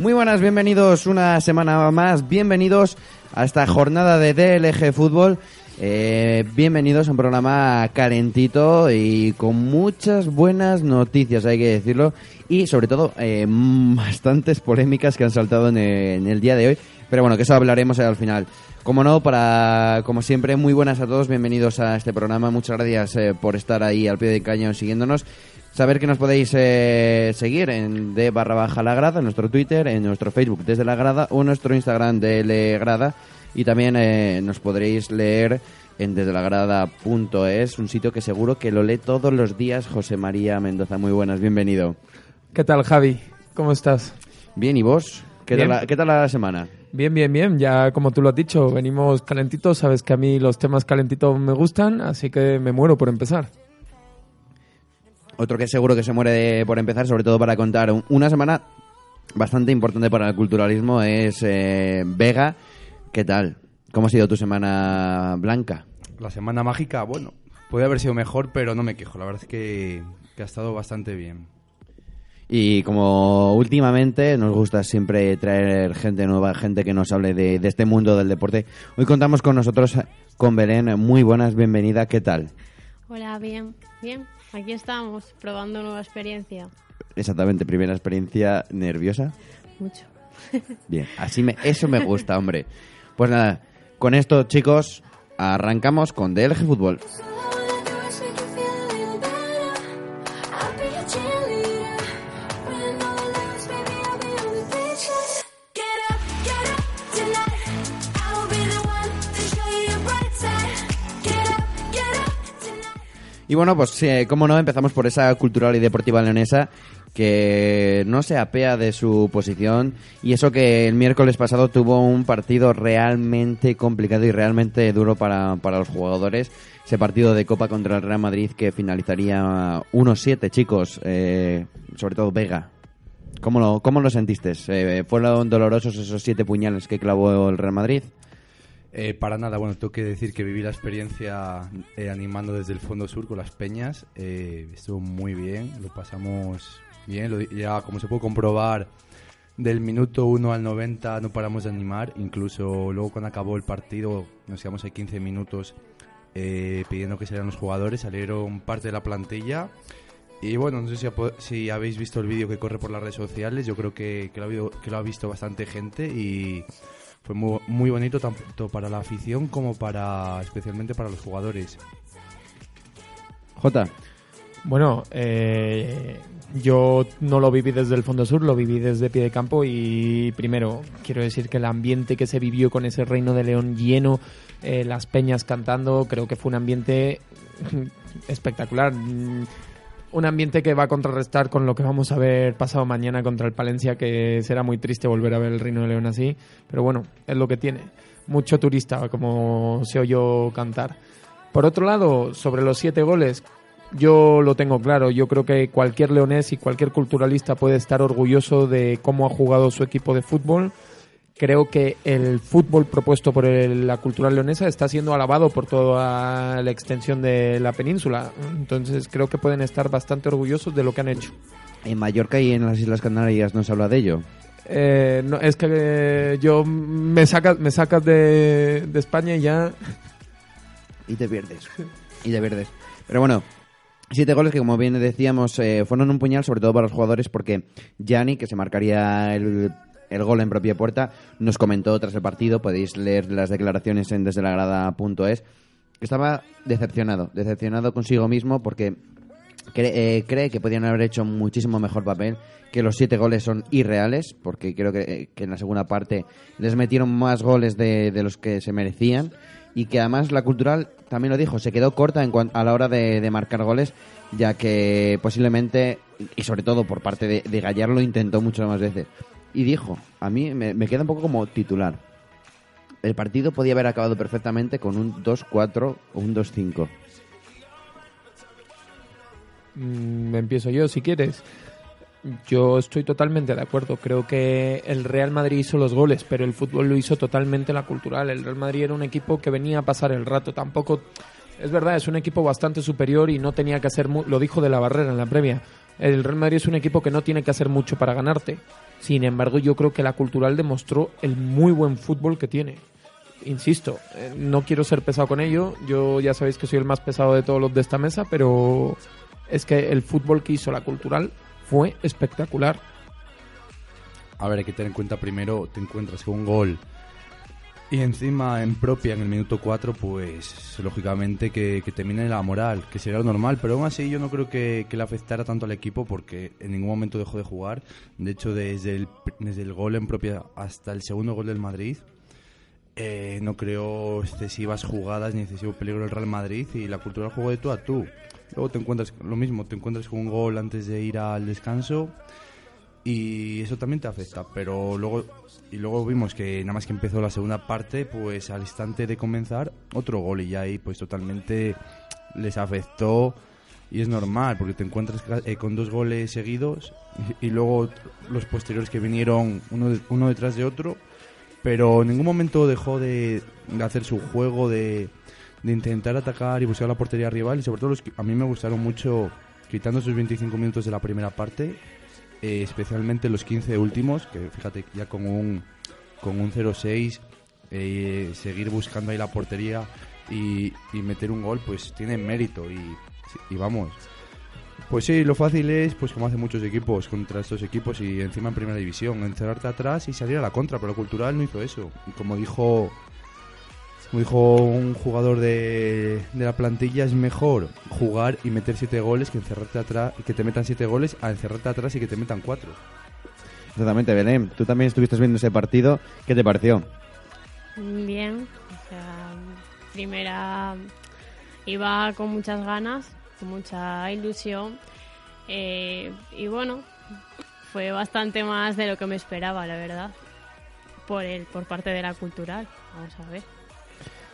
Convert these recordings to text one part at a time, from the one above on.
Muy buenas, bienvenidos una semana más, bienvenidos a esta jornada de DLG Fútbol. Eh, bienvenidos a un programa calentito y con muchas buenas noticias, hay que decirlo, y sobre todo eh, bastantes polémicas que han saltado en el, en el día de hoy. Pero bueno, que eso hablaremos al final. Como no, para, como siempre, muy buenas a todos, bienvenidos a este programa. Muchas gracias eh, por estar ahí al pie del cañón siguiéndonos. Saber que nos podéis eh, seguir en de barra baja la grada, en nuestro Twitter, en nuestro Facebook desde la grada o en nuestro Instagram de Le Grada. Y también eh, nos podréis leer en desde la grada.es, un sitio que seguro que lo lee todos los días José María Mendoza. Muy buenas, bienvenido. ¿Qué tal, Javi? ¿Cómo estás? Bien, ¿y vos? ¿Qué, tal Bien. la, ¿Qué tal la semana? Bien, bien, bien. Ya como tú lo has dicho, venimos calentitos. Sabes que a mí los temas calentitos me gustan, así que me muero por empezar. Otro que seguro que se muere de- por empezar, sobre todo para contar un- una semana bastante importante para el culturalismo, es eh, Vega. ¿Qué tal? ¿Cómo ha sido tu semana blanca? La semana mágica, bueno, puede haber sido mejor, pero no me quejo. La verdad es que, que ha estado bastante bien. Y como últimamente nos gusta siempre traer gente nueva, gente que nos hable de, de este mundo del deporte, hoy contamos con nosotros con Belén. Muy buenas, bienvenida. ¿Qué tal? Hola, bien, bien. Aquí estamos, probando nueva experiencia. Exactamente, primera experiencia nerviosa. Mucho. Bien, así me, eso me gusta, hombre. Pues nada, con esto, chicos, arrancamos con DLG Fútbol. Y bueno, pues eh, como no, empezamos por esa cultural y deportiva leonesa que no se apea de su posición y eso que el miércoles pasado tuvo un partido realmente complicado y realmente duro para, para los jugadores. Ese partido de Copa contra el Real Madrid que finalizaría 1-7, chicos, eh, sobre todo Vega. ¿Cómo lo, cómo lo sentiste? Eh, ¿Fueron dolorosos esos siete puñales que clavó el Real Madrid? Eh, para nada, bueno, tengo que decir que viví la experiencia eh, animando desde el Fondo Sur con las peñas. Eh, estuvo muy bien, lo pasamos bien. Ya, como se puede comprobar, del minuto 1 al 90 no paramos de animar. Incluso luego, cuando acabó el partido, nos quedamos ahí 15 minutos eh, pidiendo que salieran los jugadores. Salieron parte de la plantilla. Y bueno, no sé si, ha- si habéis visto el vídeo que corre por las redes sociales. Yo creo que, que lo, ha, que lo ha visto bastante gente y fue muy, muy bonito tanto para la afición como para especialmente para los jugadores. Jota. Bueno, eh, yo no lo viví desde el Fondo Sur, lo viví desde pie de campo y primero quiero decir que el ambiente que se vivió con ese Reino de León lleno, eh, las peñas cantando, creo que fue un ambiente espectacular. Un ambiente que va a contrarrestar con lo que vamos a ver pasado mañana contra el Palencia, que será muy triste volver a ver el Reino de León así, pero bueno, es lo que tiene. Mucho turista, como se oyó cantar. Por otro lado, sobre los siete goles, yo lo tengo claro. Yo creo que cualquier leonés y cualquier culturalista puede estar orgulloso de cómo ha jugado su equipo de fútbol. Creo que el fútbol propuesto por el- la cultura leonesa está siendo alabado por toda la extensión de la península. Entonces creo que pueden estar bastante orgullosos de lo que han hecho. En Mallorca y en las Islas Canarias no se habla de ello. Eh, no, es que eh, yo me sacas, me sacas de, de España y ya Y te pierdes. Y te pierdes. Pero bueno, siete goles que como bien decíamos eh, fueron un puñal sobre todo para los jugadores porque Gianni, que se marcaría el, el gol en propia puerta, nos comentó tras el partido, podéis leer las declaraciones en desde la grada.es, que estaba decepcionado, decepcionado consigo mismo porque cre- eh, cree que podían haber hecho muchísimo mejor papel, que los siete goles son irreales, porque creo que, eh, que en la segunda parte les metieron más goles de, de los que se merecían, y que además la cultural, también lo dijo, se quedó corta en a la hora de, de marcar goles, ya que posiblemente, y sobre todo por parte de, de Gallar, lo intentó muchas más veces. Y dijo, a mí me, queda un poco como titular. El partido podía haber acabado perfectamente con un 2-4 o un 2-5. Mm, empiezo yo si quieres. Yo estoy totalmente de acuerdo. Creo que el Real Madrid hizo los goles, pero el fútbol lo hizo totalmente la cultural. El Real Madrid era un equipo que venía a pasar el rato. Tampoco, es verdad, es un equipo bastante superior y no tenía que hacer, lo dijo de la barrera en la previa, El Real Madrid es un equipo que no tiene que hacer mucho para ganarte. Sin embargo, yo creo que la Cultural demostró el muy buen fútbol que tiene. Insisto, eh, no quiero ser pesado con ello. Yo ya sabéis que soy el más pesado de todos los de esta mesa, pero es que el fútbol que hizo la Cultural fue espectacular. A ver, hay que tener en cuenta primero, te encuentras con un gol y encima en propia en el minuto 4, pues lógicamente que, que termine la moral, que sería lo normal, pero aún así yo no creo que, que le afectara tanto al equipo porque en ningún momento dejó de jugar. De hecho, desde el, desde el gol en propia hasta el segundo gol del Madrid, eh, no creo excesivas jugadas ni excesivo peligro el Real Madrid y la cultura del juego de tú a tú. Luego te encuentras lo mismo, te encuentras con un gol antes de ir al descanso y eso también te afecta, pero luego y luego vimos que nada más que empezó la segunda parte, pues al instante de comenzar otro gol y ya ahí pues totalmente les afectó y es normal porque te encuentras eh, con dos goles seguidos y, luego los posteriores que vinieron uno, uno detrás de otro, pero en ningún momento dejó de, de hacer su juego de, de intentar atacar y buscar la portería rival y sobre todo los que a mí me gustaron mucho quitando esos 25 minutos de la primera parte eh, especialmente los 15 últimos, que fíjate, ya con un, con un 0-6, eh, seguir buscando ahí la portería y, y meter un gol, pues tiene mérito y, y vamos. Pues sí, lo fácil es, pues como hacen muchos equipos contra estos equipos y encima en primera división, encerrarte atrás y salir a la contra, pero Cultural no hizo eso. Como dijo, como dijo un jugador de, de la plantilla, es mejor jugar y meter siete goles que encerrarte atrás y que te metan siete goles a encerrarte atrás y que te metan cuatro. Exactamente, Belén. Tú también estuviste viendo ese partido. ¿Qué te pareció? Bien, o sea, primera iba con muchas ganas, con mucha ilusión eh, y bueno, fue bastante más de lo que me esperaba, la verdad, por el por parte de la cultural. Vamos a ver.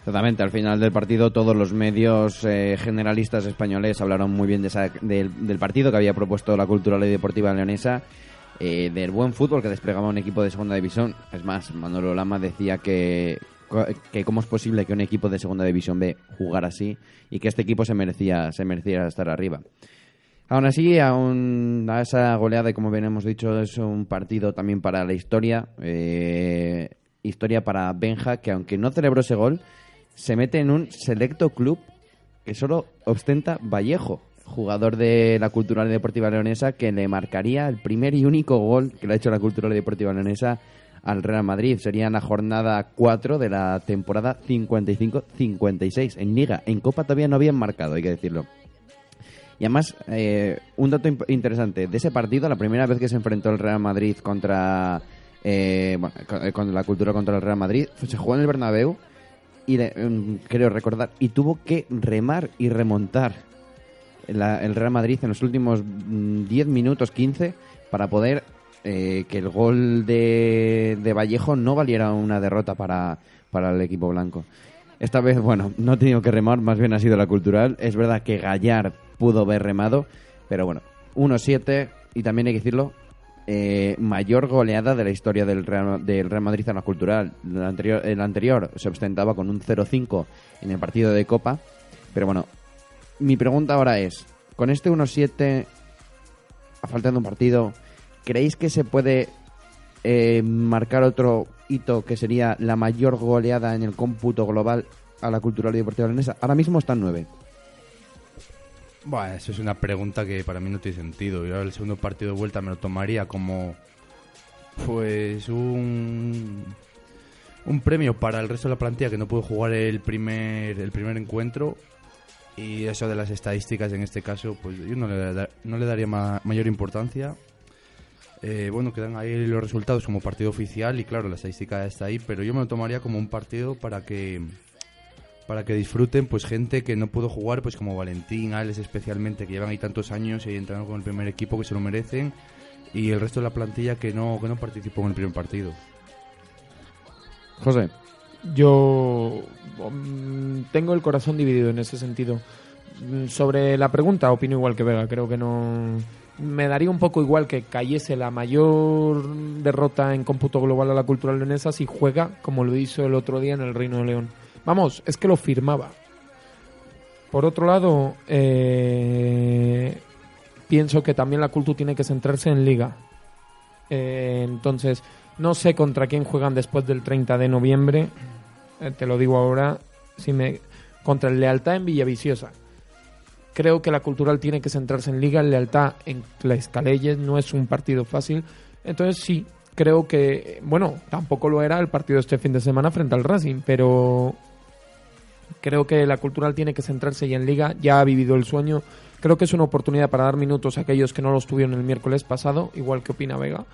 Exactamente, al final del partido todos los medios eh, generalistas españoles hablaron muy bien de esa- del, del partido que había propuesto la Cultural y Deportiva Leonesa, eh, del buen fútbol que desplegaba un equipo de segunda división. Es más, Manolo Lama decía que, que cómo es posible que un equipo de segunda división B jugara así y que este equipo se merecía, se merecía estar arriba. Aún así, aún a esa goleada, como bien hemos dicho, es un partido también para la historia. eh, historia para Benja, que aunque no celebró ese gol, se mete en un selecto club que solo ostenta Vallejo, jugador de la Cultural Deportiva Leonesa, que le marcaría el primer y único gol que le ha hecho la Cultural Deportiva Leonesa al Real Madrid. Sería en la jornada 4 de la temporada 55-56 en Liga. En Copa todavía no habían marcado, hay que decirlo. Y además, eh, un dato interesante, de ese partido, la primera vez que se enfrentó el Real Madrid contra, eh, bueno, eh, con la cultura contra el Real Madrid, se jugó en el Bernabéu y mm, creo recordar, y tuvo que remar y remontar la- el Real Madrid en los últimos mm, 10 minutos, 15, para poder eh, que el gol de, de Vallejo no valiera una derrota para, para el equipo blanco. Esta vez, bueno, no ha tenido que remar, más bien ha sido la cultural. Es verdad que Gallar pudo haber remado, pero bueno, 1-7 y también hay que decirlo, eh, mayor goleada de la historia del Real, del Real Madrid en la cultural. El anterior, el anterior se ostentaba con un 0-5 en el partido de Copa, pero bueno, mi pregunta ahora es, con este 1-7, a falta de un partido, ¿creéis que se puede eh, marcar otro hito que sería la mayor goleada en el cómputo global a la cultural y deportiva leonesa? Ahora mismo están 9. Bueno, eso es una pregunta que para mí no tiene sentido. Yo el segundo partido de vuelta me lo tomaría como pues un un premio para el resto de la plantilla que no pudo jugar el primer el primer encuentro y eso de las estadísticas en este caso pues yo no le, da- no le daría ma- mayor importancia Eh, bueno quedan ahí los resultados como partido oficial y claro la estadística está ahí pero yo me lo tomaría como un partido para que para que disfruten pues gente que no pudo jugar pues como Valentín, Alex especialmente que llevan ahí tantos años y entraron con el primer equipo que se lo merecen y el resto de la plantilla que no que no participó en el primer partido. José. Yo mm, tengo el corazón dividido en ese sentido. Mm, Sobre la pregunta, opino igual que Vega. Creo que no. Me daría un poco igual que cayese la mayor derrota en cómputo global a la cultura leonesa si juega como lo hizo el otro día en el Reino de León. Vamos, es que lo firmaba. Por otro lado, eh, pienso que también la cultura tiene que centrarse en liga. Eh, entonces, no sé contra quién juegan después del 30 de noviembre. Eh, te lo digo ahora. Si me, contra el Lealtad en Villaviciosa. Creo que la cultural tiene que centrarse en liga. El Lealtad en la Escalelles no es un partido fácil. Entonces, sí, creo que, bueno, tampoco lo era el partido este fin de semana frente al Racing, pero creo que la cultural tiene que centrarse ya en liga. Ya ha vivido el sueño Creo que es una oportunidad para dar minutos a aquellos que no los tuvieron el miércoles pasado, igual que opina Vega.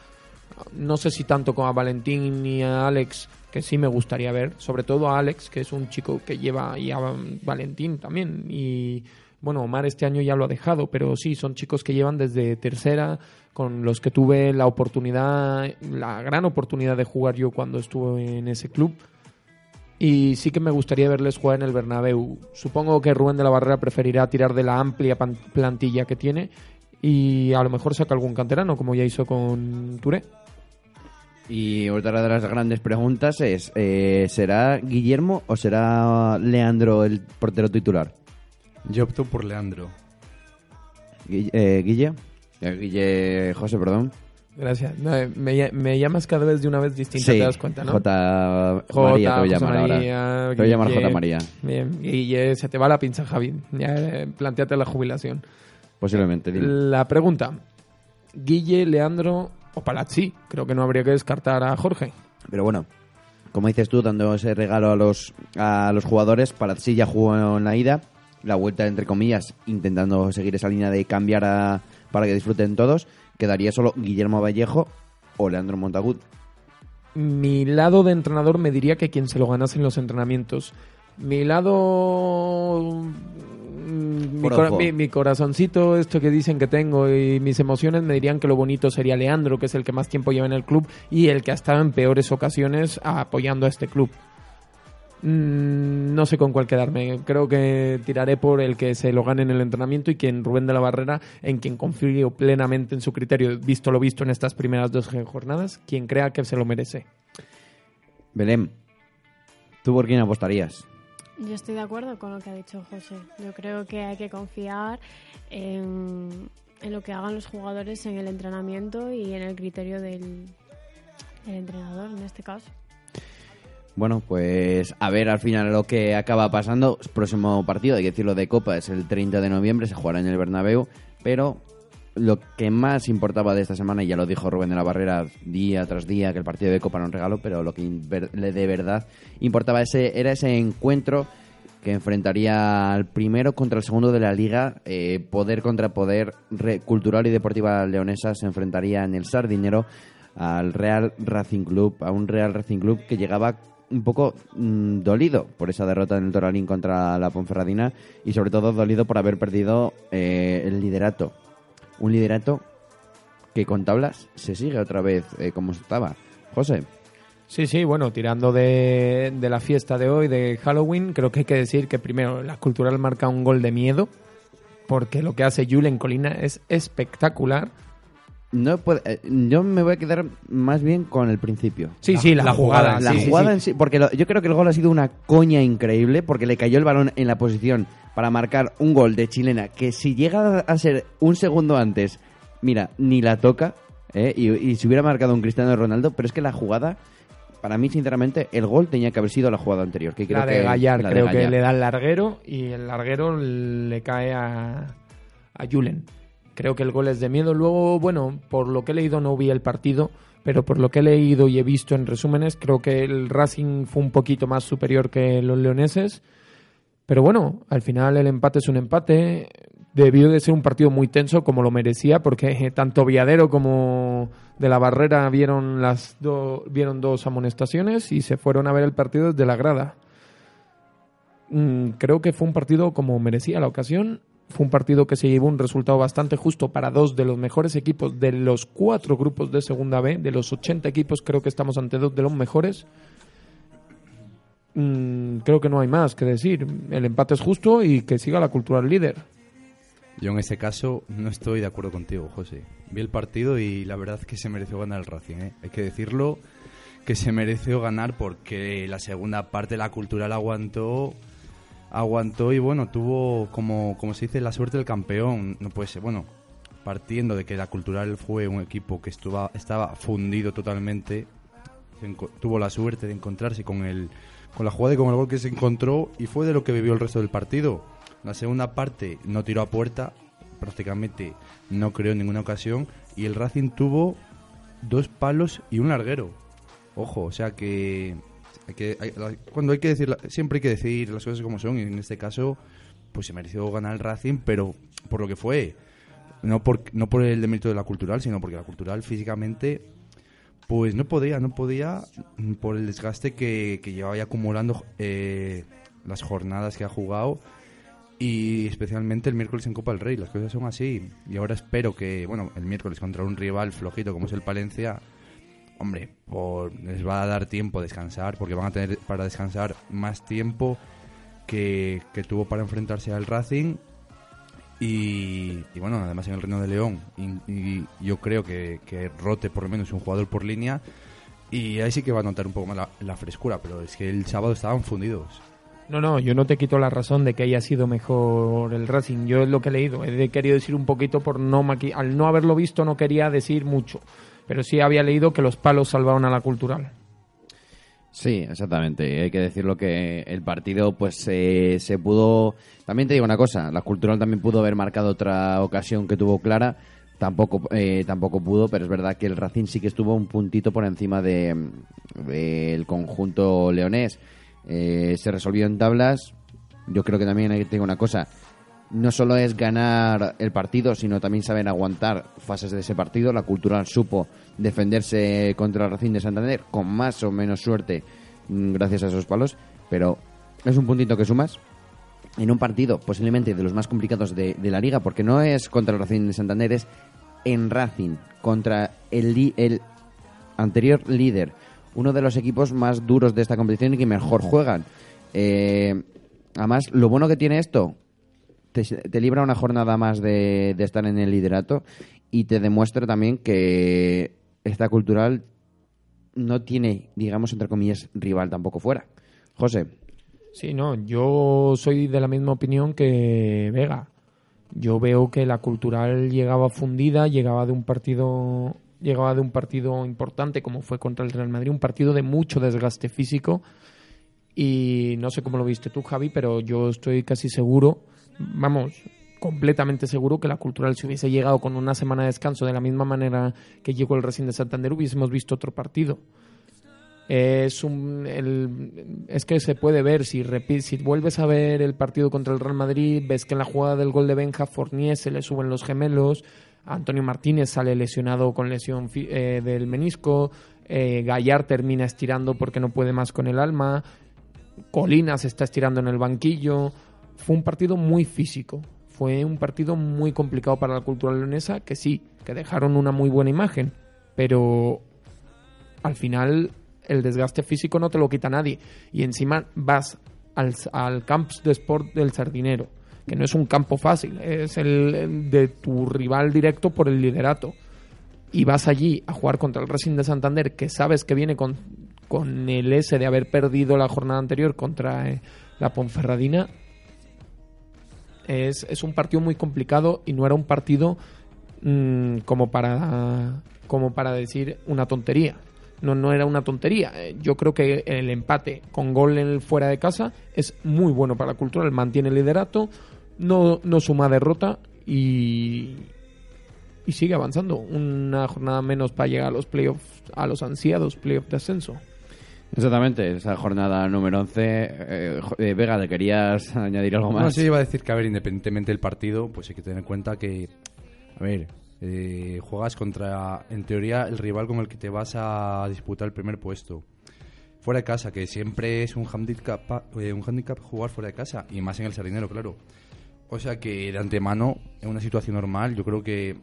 No sé si tanto como a Valentín ni a Alex, que sí me gustaría ver, sobre todo a Alex, que es un chico que lleva, y a Valentín también. Y bueno, Omar este año ya lo ha dejado, pero sí, son chicos que llevan desde tercera, con los que tuve la oportunidad, la gran oportunidad de jugar yo cuando estuve en ese club y sí que me gustaría verles jugar en el Bernabéu. Supongo que Rubén de la Barrera preferirá tirar de la amplia plantilla que tiene y a lo mejor saca algún canterano, como ya hizo con Touré. Y otra de las grandes preguntas es, eh, ¿será Guillermo o será Leandro el portero titular? Yo opto por Leandro. Guille, eh, Guille, eh, Guille José, perdón. Gracias. me, llamas cada vez de una vez distinta, te das cuenta, ¿no? J. María te voy a llamar ahora. Te voy a llamar J. María. Bien, y se te va la pinza, Javi. Ya, eh, planteate la jubilación. Posiblemente. La pregunta. Guille, Leandro o Palazzi. Creo que no habría que descartar a Jorge. Pero bueno, como dices tú, dando ese regalo a los, a los jugadores, Palazzi ya jugó en la ida. La vuelta, entre comillas, intentando seguir esa línea de cambiar a, para que disfruten todos quedaría solo Guillermo Vallejo o Leandro Montagut. Mi lado de entrenador me diría que quien se lo ganase en los entrenamientos. Mi lado. Mm, mi, corazoncito, esto que dicen que tengo y mis emociones me dirían que lo bonito sería Leandro, que es el que más tiempo lleva en el club y el que ha estado en peores ocasiones apoyando a este club. Mm, no sé con cuál quedarme. Creo que tiraré por el que se lo gane en el entrenamiento y quien Rubén de la Barrera, en quien confío plenamente en su criterio, visto lo visto en estas primeras dos jornadas, quien crea que se lo merece. Belén, ¿tú por quién apostarías? Yo estoy de acuerdo con lo que ha dicho José. Yo creo que hay que confiar en, lo que hagan los jugadores en el entrenamiento y en el criterio del entrenador en este caso. Bueno, pues a ver al final lo que acaba pasando. próximo partido, hay que decirlo, de Copa es el 30 de noviembre, se jugará en el Bernabéu, pero lo que más importaba de esta semana, y ya lo dijo Rubén de la Barrera día tras día, que el partido de Copa era un regalo, pero lo que de verdad importaba ese, era ese encuentro que enfrentaría al primero contra el segundo de la liga, eh, poder contra poder, cultural y deportiva leonesa se enfrentaría en el Sardinero al Real Racing Club, a un Real Racing Club que llegaba un poco mm, dolido por esa derrota en el Toralín contra la Ponferradina y sobre todo dolido por haber perdido eh, el liderato. Un liderato que con tablas se sigue otra vez eh, como estaba. José. Sí, sí, bueno, tirando de, la fiesta de hoy, de Halloween, creo que hay que decir que primero la cultural marca un gol de miedo, porque lo que hace Julen Colina es espectacular no eh, yo me voy a quedar más bien con el principio. Sí, sí, la, jugada. La jugada en sí, porque yo creo que el gol ha sido una coña increíble, porque le cayó el balón en la posición para marcar un gol de chilena que si llega a ser un segundo antes, mira, ni la toca, ¿eh? y, si hubiera marcado un Cristiano Ronaldo, pero es que la jugada, para mí, sinceramente, el gol tenía que haber sido la jugada anterior. Que creo la de Gallar, creo que le da el larguero y el larguero le cae a, a Julen. Creo que el gol es de miedo. Luego, bueno, por lo que he leído no vi el partido, pero por lo que he leído y he visto en resúmenes, creo que el Racing fue un poquito más superior que los leoneses. Pero bueno, al final el empate es un empate. Debió de ser un partido muy tenso como lo merecía, porque tanto Viadero como de la Barrera vieron, las vieron dos amonestaciones y se fueron a ver el partido desde la grada. Mm, creo que fue un partido como merecía la ocasión fue un partido que se llevó un resultado bastante justo para dos de los mejores equipos de los cuatro grupos de Segunda B. De los 80 equipos creo que estamos ante dos de los mejores. Mm, creo que no hay más que decir. El empate es justo y que siga la cultura líder. Yo en ese caso no estoy de acuerdo contigo, José. Vi el partido y la verdad es que se mereció ganar el Racing. ¿eh? Hay que decirlo que se mereció ganar porque la segunda parte la cultural aguantó aguantó y bueno, tuvo como, como se dice la suerte del campeón. No puede ser, bueno, partiendo de que la Cultural fue un equipo que estaba fundido totalmente, tuvo la suerte de encontrarse con, el, con la jugada y con el gol que se encontró y fue de lo que vivió el resto del partido. La segunda parte no tiró a puerta, prácticamente no creó en ninguna ocasión y el Racing tuvo dos palos y un larguero. Ojo, o sea que, cuando hay que decir siempre hay que decir las cosas como son y en este caso pues se mereció ganar el Racing, pero por lo que fue no por, no por el demérito de la cultural, sino porque la cultural físicamente pues no podía, no podía por el desgaste que, que llevaba acumulando eh, las jornadas que ha jugado y especialmente el miércoles en Copa del Rey. Las cosas son así y ahora espero que, bueno, el miércoles contra un rival flojito como es el Palencia, hombre, por, les va a dar tiempo a descansar porque van a tener para descansar más tiempo que, tuvo para enfrentarse al Racing y, bueno, además en el Reino de León, y, yo creo que, Rote por lo menos un jugador por línea, y ahí sí que va a notar un poco más la, frescura, pero es que el sábado estaban fundidos. No, no, yo no te quito la razón de que haya sido mejor el Racing. Yo es lo que he leído. He querido decir un poquito por no al no haberlo visto no quería decir mucho, pero sí había leído que los palos salvaron a la cultural. Sí, exactamente. Hay que decirlo que el partido pues se pudo... También te digo una cosa, la Cultural también pudo haber marcado otra ocasión que tuvo clara, tampoco eh, tampoco pudo, pero es verdad que el Racing sí que estuvo un puntito por encima del de, conjunto leonés. Eh, se resolvió en tablas. Yo creo que también hay que decir una cosa, no solo es ganar el partido, sino también saber aguantar fases de ese partido. La Cultural supo defenderse contra el Racing de Santander con más o menos suerte mm, gracias a esos palos, pero es un puntito que sumas en un partido posiblemente de los más complicados de, la liga, porque no es contra el Racing de Santander, es en Racing, contra el, el anterior líder, uno de los equipos más duros de esta competición y que mejor juegan. Eh, además, lo bueno que tiene esto, te, libra una jornada más de, estar en el liderato y te demuestra también que esta cultural no tiene, digamos, entre comillas, rival tampoco fuera. José. Sí, no, yo soy de la misma opinión que Vega. Yo veo que la cultural llegaba fundida, llegaba de un partido llegaba de un partido importante como fue contra el Real Madrid, un partido de mucho desgaste físico y no sé cómo lo viste tú, Javi, pero yo estoy casi seguro vamos, completamente seguro que la Cultural si hubiese llegado con una semana de descanso de la misma manera que llegó el Racing de Santander hubiésemos visto otro partido. Es, un, es que se puede ver, si, si vuelves a ver el partido contra el Real Madrid, ves que en la jugada del gol de Benja Fournier se le suben los gemelos, Antonio Martínez sale lesionado con lesión eh, del menisco, eh, Gallar termina estirando porque no puede más con el alma, Colina se está estirando en el banquillo, fue un partido muy físico. Fue un partido muy complicado para la cultura leonesa, que sí, que dejaron una muy buena imagen, pero al final el desgaste físico no te lo quita nadie. Y encima vas al, al Camps de Sport del Sardinero, que no es un campo fácil, es el de tu rival directo por el liderato. Y vas allí a jugar contra el Racing de Santander, que sabes que viene con, con el S de haber perdido la jornada anterior contra eh, la Ponferradina es, es un partido muy complicado y no era un partido mm, como, para, como para decir una tontería. No, no era una tontería. Eh, yo creo que el empate con gol en el fuera de casa es muy bueno para la cultura. Mantiene liderato, no, no suma derrota y, y sigue avanzando. Una jornada menos para llegar a los playoffs, a los ansiados playoffs de ascenso. Exactamente, esa jornada número 11. Eh, eh, Vega, ¿te querías añadir algo más? No, sí, iba a decir que, a ver, independientemente del partido, pues hay que tener en cuenta que, a ver, eh, juegas contra, en teoría, el rival con el que te vas a disputar el primer puesto. Fuera de casa, que siempre es un handicap, un handicap jugar fuera de casa, y más en el Sardinero, claro. O sea que de antemano, en una situación normal, yo creo que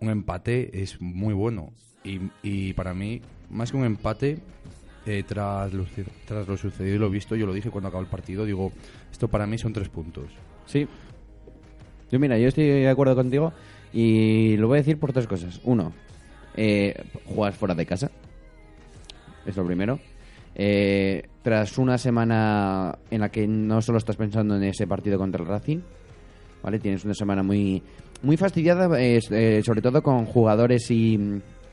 un empate es muy bueno. Y, y para mí, más que un empate, eh, tras, lo, tras lo sucedido y lo visto, yo lo dije cuando acabó el partido, digo, esto para mí son tres puntos. Sí. Yo mira, yo estoy de acuerdo contigo y lo voy a decir por tres cosas. Uno, eh, jugar fuera de casa. Es lo primero. Eh, tras una semana en la que no solo estás pensando en ese partido contra el Racing, ¿vale? Tienes una semana muy muy fastidiada, eh, eh, sobre todo con jugadores y,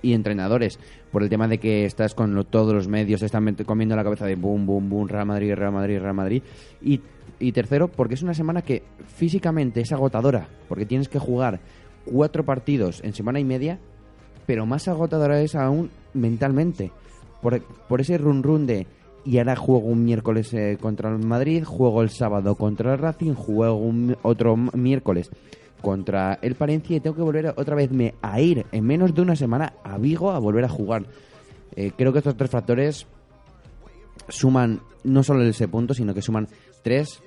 y entrenadores, por el tema de que estás con lo- todos los medios, están comiendo la cabeza de boom, boom, boom, Real Madrid, Real Madrid, Real Madrid. Y, y tercero, porque es una semana que físicamente es agotadora, porque tienes que jugar cuatro partidos en semana y media, pero más agotadora es aún mentalmente, por, por ese run run de y ahora juego un miércoles eh, contra el Madrid, juego el sábado contra el Racing, juego un, otro miércoles contra el Palencia y tengo que volver otra vez me, a ir en menos de una semana a Vigo a volver a jugar. Eh, creo que estos tres factores suman no solo ese punto, sino que suman tres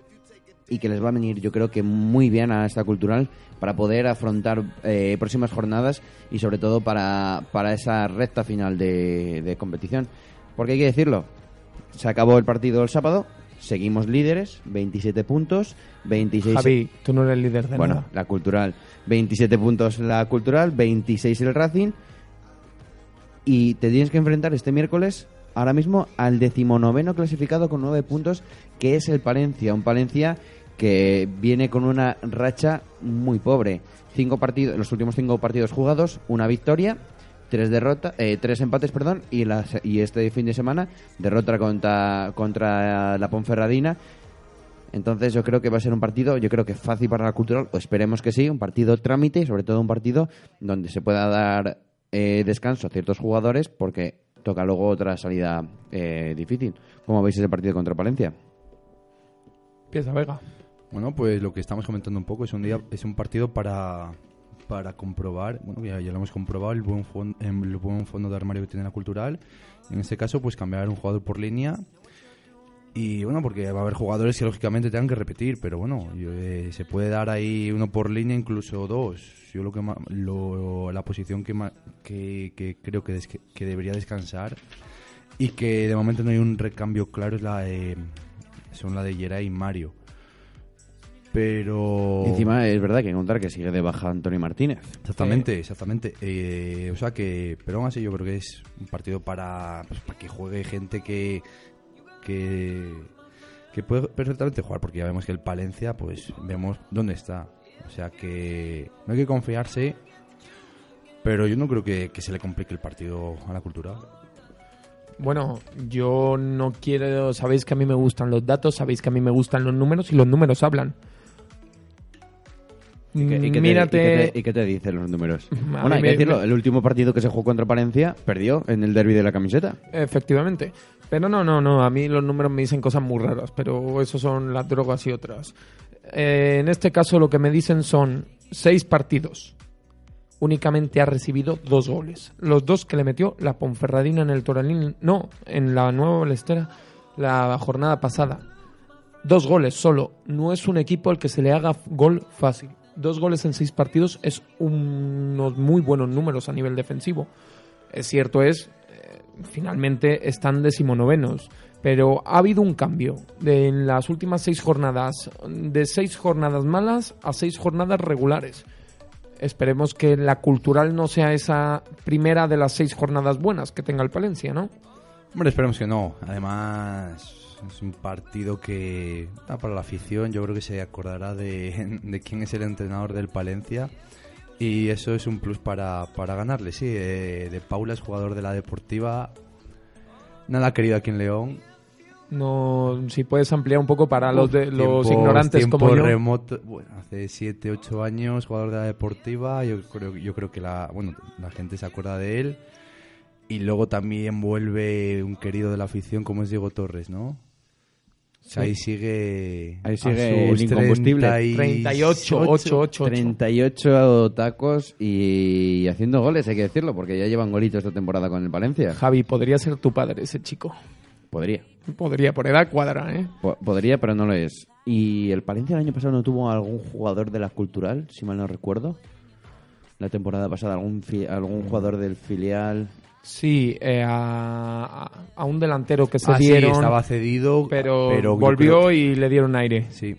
y que les va a venir yo creo que muy bien a esta cultural para poder afrontar eh, próximas jornadas y sobre todo para, para esa recta final de competición. Porque hay que decirlo, se acabó el partido el sábado, seguimos líderes, 27 puntos, 26... Javi, tú no eres líder de Bueno, nada. la cultural. 27 puntos la cultural, 26 el Racing. Y te tienes que enfrentar este miércoles, ahora mismo, al decimonoveno clasificado con 9 puntos, que es el Palencia. Un Palencia que viene con una racha muy pobre. Cinco partidos, los últimos cinco partidos jugados, una victoria, tres derrotas, eh, tres empates, perdón, y, las, y este fin de semana derrota contra, contra la Ponferradina entonces yo creo que va a ser un partido, yo creo que fácil para la cultural, o esperemos que sí, un partido trámite, y sobre todo un partido donde se pueda dar eh, descanso a ciertos jugadores porque toca luego otra salida eh, difícil. ¿Cómo veis ese partido contra Palencia? Empieza Vega. Bueno, pues lo que estamos comentando un poco es un día, es un partido para, para comprobar, bueno, ya, lo hemos comprobado, el buen, fon- em, el buen fondo de armario que tiene la cultural. En este caso, pues cambiar un jugador por línea. Y bueno, porque va a haber jugadores que lógicamente tengan que repetir, pero bueno, eh, se puede dar ahí uno por línea, incluso dos. Yo lo que lo- la posición que, que, que creo que, que debería descansar y que de momento no hay un recambio claro es la de, son la de Yeray y Mario. Pero Encima es verdad que hay que contar que sigue de baja Antonio Martínez. Exactamente, exactamente. Eh, o sea que, pero aún así yo creo que es un partido para, pues, para que juegue gente que, que, que puede perfectamente jugar, porque ya vemos que el Palencia, pues vemos dónde está. O sea que no hay que confiarse, pero yo no creo que, que se le complique el partido a la cultura. Bueno, yo no quiero. Sabéis que a mí me gustan los datos, sabéis que a mí me gustan los números y los números hablan. ¿Y qué, y qué te- y qué te, y qué te dicen los números? A bueno, hay que me- decirlo, me- el último partido que se jugó contra Palencia perdió en el derby de la camiseta. Efectivamente. Pero no, no, no. A mí los números me dicen cosas muy raras, pero eso son las drogas y otras. Eh, en este caso lo que me dicen son seis partidos. Únicamente ha recibido dos goles. Los dos que le metió la Ponferradina en el Toralín. No, en la Nueva Balestera la jornada pasada. Dos goles solo. No es un equipo al que se le haga gol fácil. Dos goles en seis partidos es unos muy buenos números a nivel defensivo. Es cierto es, eh, finalmente están decimonovenos, pero ha habido un cambio de en las últimas seis jornadas, de seis jornadas malas a seis jornadas regulares. Esperemos que la cultural no sea esa primera de las seis jornadas buenas que tenga el Palencia, ¿no? Hombre, esperemos que no. Además, es un partido que ah, para la afición yo creo que se acordará de, de quién es el entrenador del Palencia. Y eso es un plus para, para ganarle, sí. eh, de Paula es jugador de la Deportiva. Nada querido aquí en León. No, si puedes ampliar un poco para los de, los ignorantes como yo. remoto- bueno, hace 7, 8 años, jugador de la Deportiva. Yo creo, yo creo que la, bueno, la gente se acuerda de él. Y luego también vuelve un querido de la afición como es Diego Torres, ¿no? O sea, ahí sigue. Ahí sigue el incombustible. 38, 8, 8, 38 tacos y haciendo goles, hay que decirlo, porque ya llevan golitos esta temporada con el Valencia. Javi, podría ser tu padre ese chico. Podría. Podría, por edad cuadra, ¿eh? Po- Podría, pero no lo es. ¿Y el Palencia el año pasado no tuvo algún jugador de la cultural, si mal no recuerdo? La temporada pasada, algún, algún jugador del filial. Sí, eh, a, a- un delantero que se Ah, sí, dieron, estaba cedido, pero, volvió creo- y le dieron aire. Sí.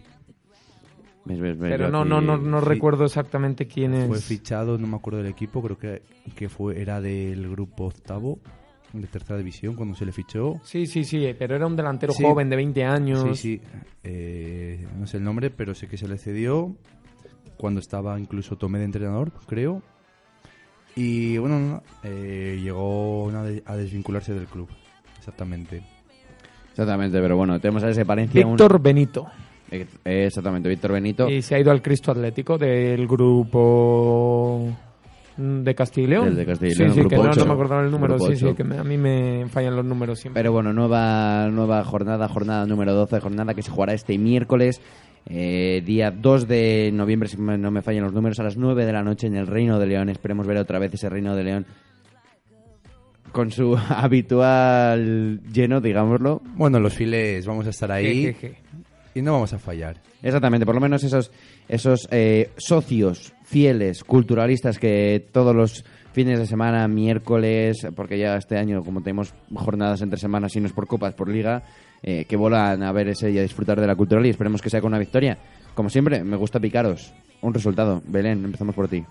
Pero no, no, no, no sí. recuerdo exactamente quién es. fue fichado, no me acuerdo del equipo, creo que, que fue era del grupo octavo, de tercera división, cuando se le fichó. Sí, sí, sí, pero era un delantero Sí. joven de 20 años. Sí, sí. Eh, no sé el nombre, pero sé que se le cedió. cuando estaba incluso Tomé de entrenador, creo. Y bueno, no, eh, llegó una de- a desvincularse del club. Exactamente. Exactamente, pero bueno, tenemos a ese Palencia. un- Víctor Benito. Eh, Exactamente, Víctor Benito. Y se ha ido al Cristo Atlético del grupo de Castilla y León. Del de Castilla y Sí, León, sí, grupo que no, no me acordaba el número. Grupo Sí, sí, que me- a mí me fallan los números siempre. Pero bueno, nueva, nueva jornada, jornada número 12, jornada que se jugará este miércoles, eh, día 2 de noviembre, si me- no me fallan los números, a las 9 de la noche en el Reino de León. Esperemos ver otra vez ese Reino de León con su habitual lleno, digámoslo. Bueno, los files vamos a estar ahí Jejeje. Y no vamos a fallar. Exactamente, por lo menos esos, esos eh, socios fieles, culturalistas que todos los fines de semana, miércoles, porque ya este año, como tenemos jornadas entre semanas y no es por copas, por liga, eh, que volan a ver ese y a disfrutar de la cultural y esperemos que sea con una victoria. Como siempre, me gusta picaros. Un resultado. Belén, empezamos por ti.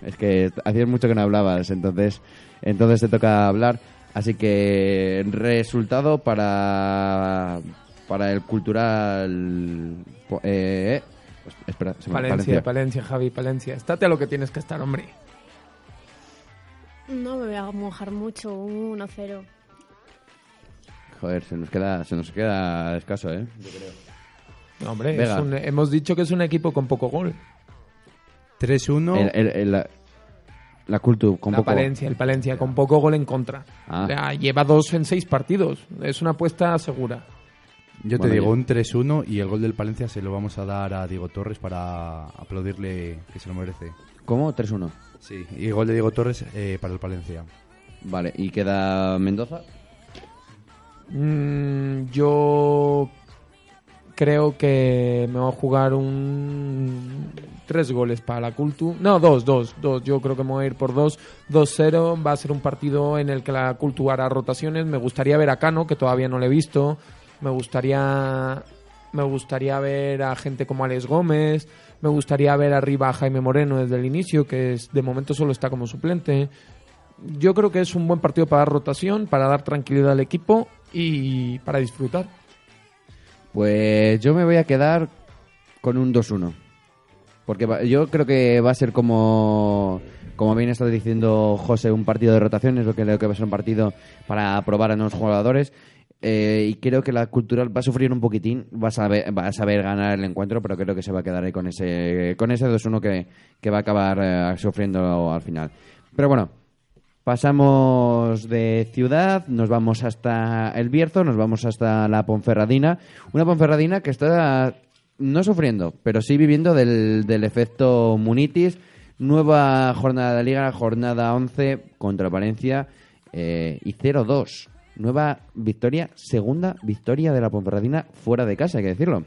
Es que hacías mucho que no hablabas, entonces, entonces te toca hablar. Así que resultado para, para el cultural... Eh, eh, pues, espera, se me- Palencia, Palencia, Javi, Palencia. Estate a lo que tienes que estar, hombre. No me voy a mojar mucho, un 1-0. Joder, se nos queda, se nos queda escaso, ¿eh? No, hombre, es un- hemos dicho que es un equipo con poco gol. 3-1. El- el- el- la, la cultu, con la poco... Palencia, el Palencia, con poco gol en contra. Ah. O sea, lleva dos en seis partidos. Es una apuesta segura. Yo te digo un 3-1 y el gol del Palencia se lo vamos a dar a Diego Torres para aplaudirle que se lo merece. ¿Cómo? 3-1. Sí, y gol de Diego Torres eh, para el Palencia. Vale, ¿y queda Mendoza? Mm, yo creo que me voy a jugar un tres goles para la Cultu. No, dos, dos, dos. Yo creo que me voy a ir por dos. 2-0. Va a ser un partido en el que la Cultu hará rotaciones. Me gustaría ver a Cano, que todavía no le he visto. Me gustaría me gustaría ver a gente como Alex Gómez. Me gustaría ver arriba a Jaime Moreno desde el inicio, que es, de momento solo está como suplente. Yo creo que es un buen partido para dar rotación, para dar tranquilidad al equipo y para disfrutar. Pues yo me voy a quedar con un 2-1. Porque yo creo que va a ser como, como bien está diciendo José, un partido de rotaciones, lo que creo que va a ser un partido para probar a nuevos jugadores. Eh, y creo que la cultural va a sufrir un poquitín, va a saber, va a saber ganar el encuentro, pero creo que se va a quedar ahí con ese, con ese 2-1 que, que va a acabar eh, sufriendo al final. Pero bueno, Pasamos de ciudad, nos vamos hasta el Bierzo, nos vamos hasta la Ponferradina. Una Ponferradina que está no sufriendo, pero sí viviendo del, del efecto Munitis. Nueva jornada de liga, jornada 11 contra Valencia eh, y 0-2. Nueva victoria, segunda victoria de la Ponferradina fuera de casa, hay que decirlo.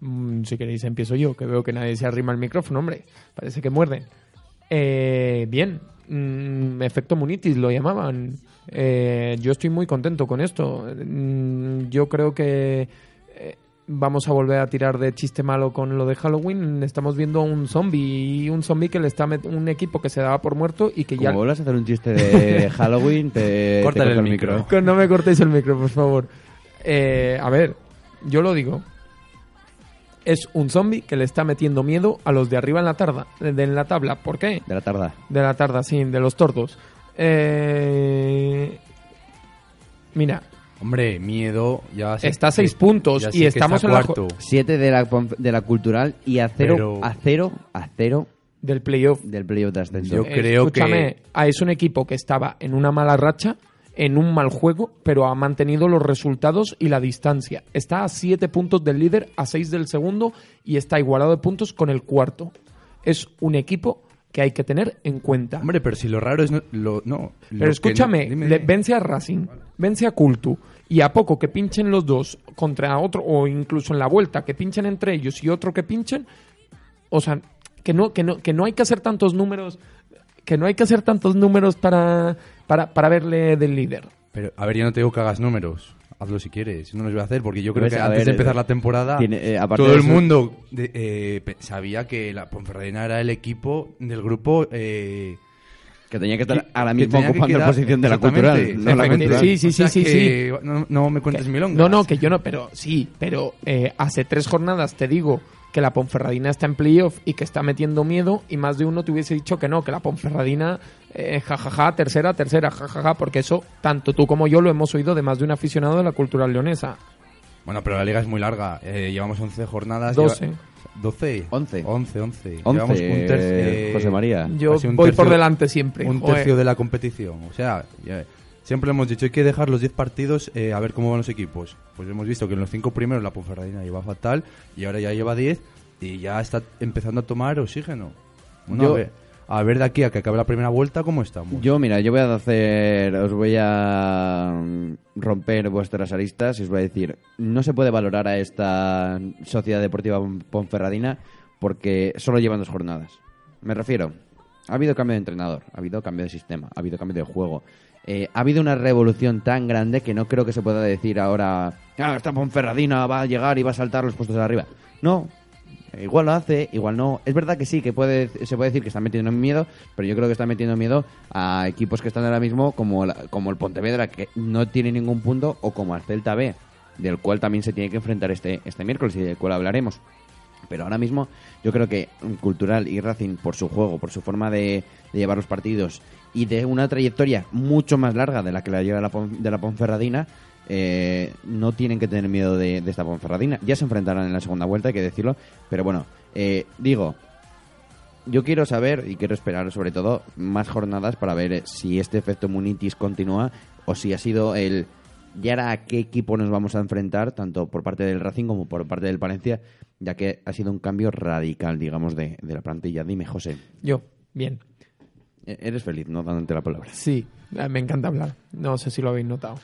Mm, si queréis empiezo yo, que veo que nadie se arrima al micrófono, hombre. Parece que muerde. Eh, bien, Mm, efecto Munitis lo llamaban. Eh, yo estoy muy contento con esto. Mm, yo creo que eh, vamos a volver a tirar de chiste malo con lo de Halloween. Estamos viendo un zombie y un zombie que le está met- un equipo que se daba por muerto y que Como ya vuelvas a hacer un chiste de Halloween, te, el micro. No me cortéis el micro, por favor. Eh, a ver, yo lo digo. Es un zombie que le está metiendo miedo a los de arriba en la, tarda, de, en la tabla. ¿Por qué? De la tarda. De la tarda, sí, de los tordos. Eh, mira, Hombre, miedo. Ya sé está a que- seis puntos ya y que estamos está en la jo- cuarto. Siete de la, de la cultural y a cero, Pero- a cero, a cero del playoff. del playoff de ascenso. Yo creo Escúchame, que- ah, es un equipo que estaba en una mala racha, en un mal juego, pero ha mantenido los resultados y la distancia. Está a 7 puntos del líder, a 6 del segundo y está igualado de puntos con el cuarto. Es un equipo que hay que tener en cuenta. Hombre, pero si lo raro es. No, lo, no, lo pero escúchame, no- le- vence a Racing, vence a Cultu y a poco que pinchen los dos contra otro o incluso en la vuelta que pinchen entre ellos y otro que pinchen, o sea, que no que no que no hay que hacer tantos números que no hay que hacer tantos números para para, para verle del líder. Pero, a ver, yo no te digo que hagas números. Hazlo si quieres. No los voy a hacer porque yo creo Pues, que antes ver, de empezar eh, la temporada tiene, eh, todo el eso- mundo de- eh, sabía que la Ponferradina era el equipo del grupo eh, Que tenía que estar que- ahora que mismo que ocupando la posición de la cultural. No la exactamente. cultural. Sí, sí, O sea sí, sí, que No, no me cuentes milongas. No, no, que yo no, pero sí, pero eh, hace tres jornadas te digo que la Ponferradina está en playoff y que está metiendo miedo y más de uno te hubiese dicho que no, que la Ponferradina, eh, jajaja, tercera, tercera, jajaja, porque eso tanto tú como yo lo hemos oído de más de un aficionado de la cultura leonesa. Bueno, pero la liga es muy larga. Eh, llevamos 11 jornadas. 12. lleva- 12. 11. 11, 11. 11, Llevamos un tercio, eh, José María. Yo voy tercio- por delante siempre. Un tercio de la competición. O sea, siempre hemos dicho hay que dejar los 10 partidos eh, a ver cómo van los equipos. Pues hemos visto que en los 5 primeros la Ponferradina lleva fatal y ahora ya lleva 10 y ya está empezando a tomar oxígeno. Bueno, Yo- a, ver, a ver de aquí a que acabe la primera vuelta cómo estamos. Yo, mira, yo voy a hacer, os voy a mm, romper vuestras aristas y os voy a decir, no se puede valorar a esta Sociedad Deportiva Pon- Ponferradina porque solo llevan dos jornadas. Me refiero, ha habido cambio de entrenador, ha habido cambio de sistema, ha habido cambio de juego. Eh, ha habido una revolución tan grande que no creo que se pueda decir ahora, ah, esta Ponferradina va a llegar y va a saltar los puestos de arriba. No, Igual lo hace, igual no. Es verdad que sí, que puede, se puede decir que están metiendo miedo, pero yo creo que están metiendo miedo a equipos que están ahora mismo como, la- como el Pontevedra, que no tiene ningún punto, o como al Celta B, del cual también se tiene que enfrentar este, este miércoles y del cual hablaremos. Pero ahora mismo yo creo que mm, Cultural y Racing, por su juego, por su forma de, llevar los partidos y de una trayectoria mucho más larga de la que la lleva la, de la Ponferradina, eh, no tienen que tener miedo de, de esta Ponferradina. Ya se enfrentarán en la segunda vuelta, hay que decirlo. Pero bueno, eh, digo, yo quiero saber y quiero esperar sobre todo más jornadas para ver eh, si este efecto Munitis continúa o si ha sido el y ahora a qué equipo nos vamos a enfrentar tanto por parte del Racing como por parte del Palencia ya que ha sido un cambio radical digamos de, de la plantilla dime José Yo, bien. e- eres feliz no dándote la palabra Sí, me encanta hablar. No sé si lo habéis notado.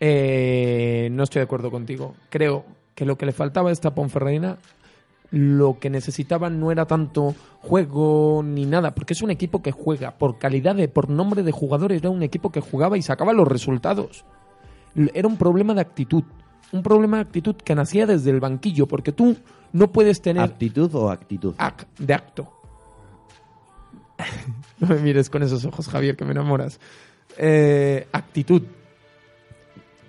Eh, no estoy de acuerdo contigo. Creo que lo que le faltaba a esta Ponferradina, lo que necesitaba no era tanto juego ni nada, porque es un equipo que juega por calidad de, por nombre de jugadores, era un equipo que jugaba y sacaba los resultados. Era un problema de actitud. Un problema de actitud que nacía desde el banquillo, porque tú no puedes tener aptitud o actitud ac- de acto. no me mires con esos ojos, Javier, que me enamoras. Eh, actitud.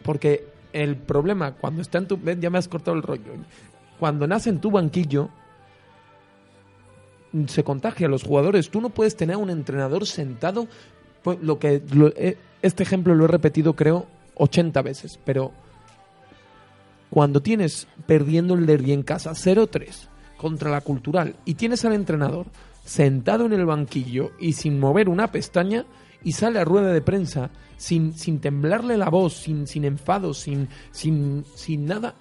Porque el problema, cuando está en tu... Ya me has cortado el rollo. Cuando nace en tu banquillo, se contagia a los jugadores. Tú no puedes tener a un entrenador sentado. lo que lo- eh, Este ejemplo lo he repetido, creo, 80 veces, pero cuando tienes perdiendo el derby en casa 0-3 contra la cultural y tienes al entrenador sentado en el banquillo y sin mover una pestaña y sale a rueda de prensa sin, sin temblarle la voz, sin, sin enfado, sin, sin, sin nada,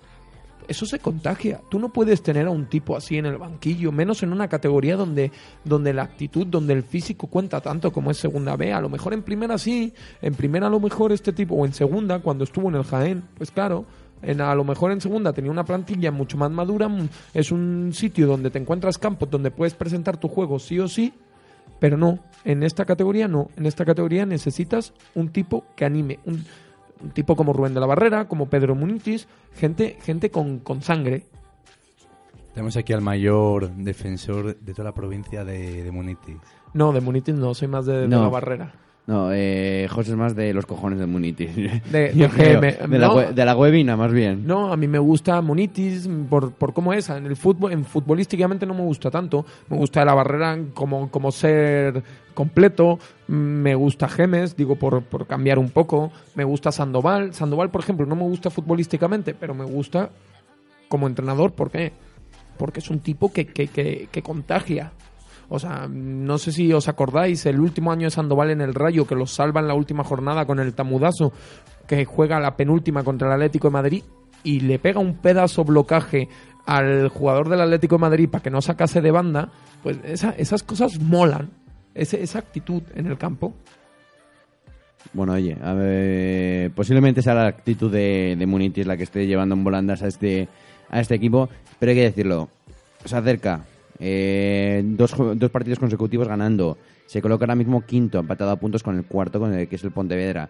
eso se contagia. Tú no puedes tener a un tipo así en el banquillo, menos en una categoría donde, donde la actitud, donde el físico cuenta tanto como es segunda B. A lo mejor en primera sí, en primera a lo mejor este tipo, o en segunda, cuando estuvo en el Jaén, pues claro. En, a lo mejor en segunda tenía una plantilla mucho más madura, es un sitio donde te encuentras campos donde puedes presentar tu juego sí o sí, pero no, en esta categoría no. En esta categoría necesitas un tipo que anime. Un, un tipo como Rubén de la Barrera, como Pedro Munitis, gente, gente con, con sangre. Tenemos aquí al mayor defensor de toda la provincia de, de Munitis. No, de Munitis no, soy más de, de No. la Barrera. No eh, José es más de los cojones de Munitis De- Yo de creo, GM. de, la, No. hue- de la webina más bien No, a mí me gusta Munitis por, por cómo es. En el fútbol, en futbolísticamente no me gusta tanto. Me gusta la barrera como, como ser completo. Me gusta Gemes, digo, por, por cambiar un poco. Me gusta Sandoval. Sandoval, por ejemplo, no me gusta futbolísticamente, pero me gusta como entrenador. ¿Por qué? Porque es un tipo que, que, que, que contagia. O sea, no sé si os acordáis, el último año de Sandoval en el Rayo, que los salva en la última jornada con el Tamudazo, que juega la penúltima contra el Atlético de Madrid y le pega un pedazo blocaje al jugador del Atlético de Madrid para que no sacase de banda, pues esa- esas cosas molan. Esa actitud en el campo. Bueno, oye, a ver, posiblemente sea la actitud de, de Munitis la que esté llevando en volandas a este, a este equipo, pero hay que decirlo, se acerca, eh, dos, dos partidos consecutivos ganando, se coloca ahora mismo quinto, empatado a puntos con el cuarto, con el que es el Pontevedra.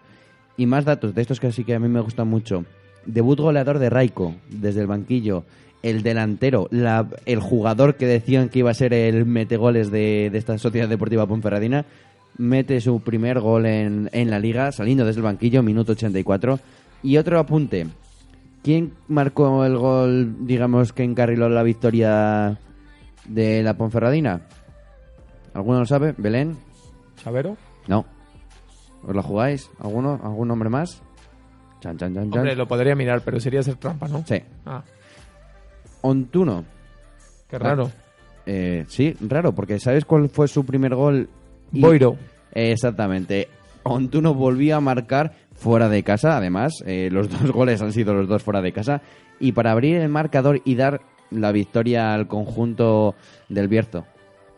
Y más datos de estos que sí que a mí me gustan mucho. Debut goleador de Raico, desde el banquillo. El delantero, la- el jugador que decían que iba a ser el metegoles de, de esta Sociedad Deportiva Ponferradina, mete su primer gol en, en la liga, saliendo desde el banquillo, minuto 84. Y otro apunte. ¿Quién marcó el gol, digamos, que encarriló la victoria de la Ponferradina? ¿Alguno lo sabe? ¿Belén? ¿Sabero? No. ¿Os la jugáis? ¿Alguno? ¿Algún nombre más? Chan, chan, chan, chan. Hombre, lo podría mirar, pero sería hacer trampa, ¿no? Sí. Ah, Ontuno. qué raro. Eh, sí, raro, porque ¿sabes cuál fue su primer gol? Y- Boiro. Eh, Exactamente. Ontuno volvió a marcar fuera de casa, además. eh, los dos goles han sido los dos fuera de casa. Y para abrir el marcador y dar la victoria al conjunto del Bierzo.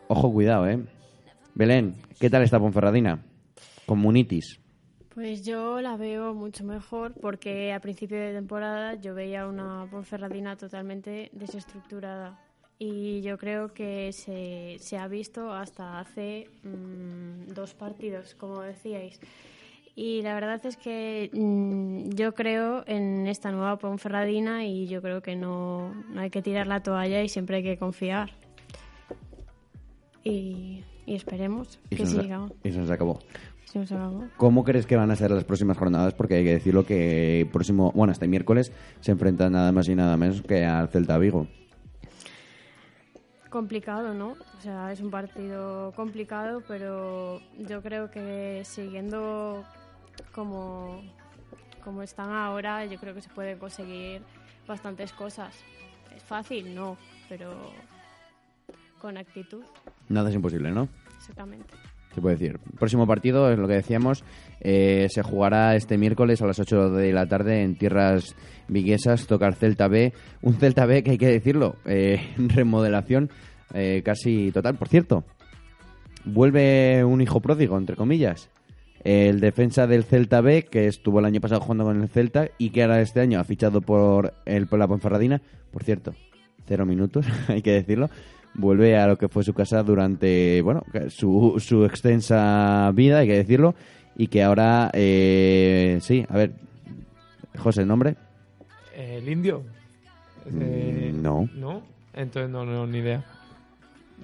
Ojo, cuidado, ¿eh? Belén, ¿qué tal está Ponferradina? Con Munitis. Pues yo la veo mucho mejor porque a principio de temporada yo veía una Ponferradina totalmente desestructurada y yo creo que se, se ha visto hasta hace mm, dos partidos, como decíais. Y la verdad es que mm, yo creo en esta nueva Ponferradina y yo creo que no, no hay que tirar la toalla y siempre hay que confiar. Y, y esperemos Y que siga. y se nos acabó. Se nos acabó. ¿Cómo crees que van a ser las próximas jornadas? Porque hay que decirlo que próximo, bueno, este miércoles se enfrentan nada más y nada menos que al Celta Vigo. complicado, ¿no? O sea, es un partido complicado, pero yo creo que siguiendo como, como están ahora, yo creo que se pueden conseguir bastantes cosas. ¿Es fácil? No, pero con actitud, Nada es imposible, ¿no? exactamente. Se puede decir. Próximo partido, es lo que decíamos, eh, se jugará este miércoles a las 8 de la tarde en tierras viguesas, tocar Celta B. Un Celta B que hay que decirlo, eh, remodelación eh, casi total. Por cierto, vuelve un hijo pródigo, entre comillas. El defensa del Celta B, que estuvo el año pasado jugando con el Celta y que ahora este año ha fichado por el por la Ponferradina. Por cierto, cero minutos, hay que decirlo. Vuelve a lo que fue su casa durante, bueno, su, su extensa vida, hay que decirlo. Y que ahora, eh, sí, a ver, José, ¿el nombre? Eh, ¿El indio? Eh, Mm, no. ¿No? Entonces no, no, ni idea.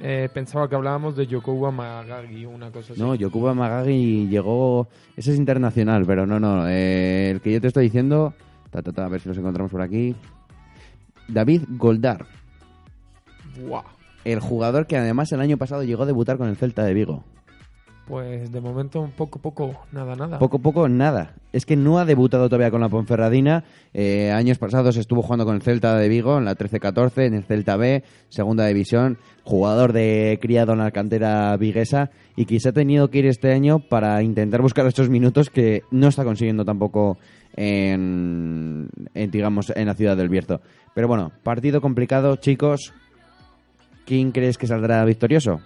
Eh, pensaba que hablábamos de Yokowa Magagi una cosa así. No, Yokuba Magagi llegó. Ese es internacional, pero no, no. eh, el que yo te estoy diciendo. Ta, ta, ta, a ver si los encontramos por aquí. David Goldar. Buah. El jugador que además el año pasado llegó a debutar con el Celta de Vigo. Pues de momento poco poco, nada, nada. Poco poco, nada. Es que no ha debutado todavía con la Ponferradina. Eh, años pasados estuvo jugando con el Celta de Vigo en la 13-14, en el Celta B, segunda división. Jugador de criado en la cantera viguesa y se ha tenido que ir este año para intentar buscar estos minutos que no está consiguiendo tampoco en, en, digamos, en la ciudad del Bierzo. Pero bueno, partido complicado, chicos. ¿Quién crees que saldrá victorioso?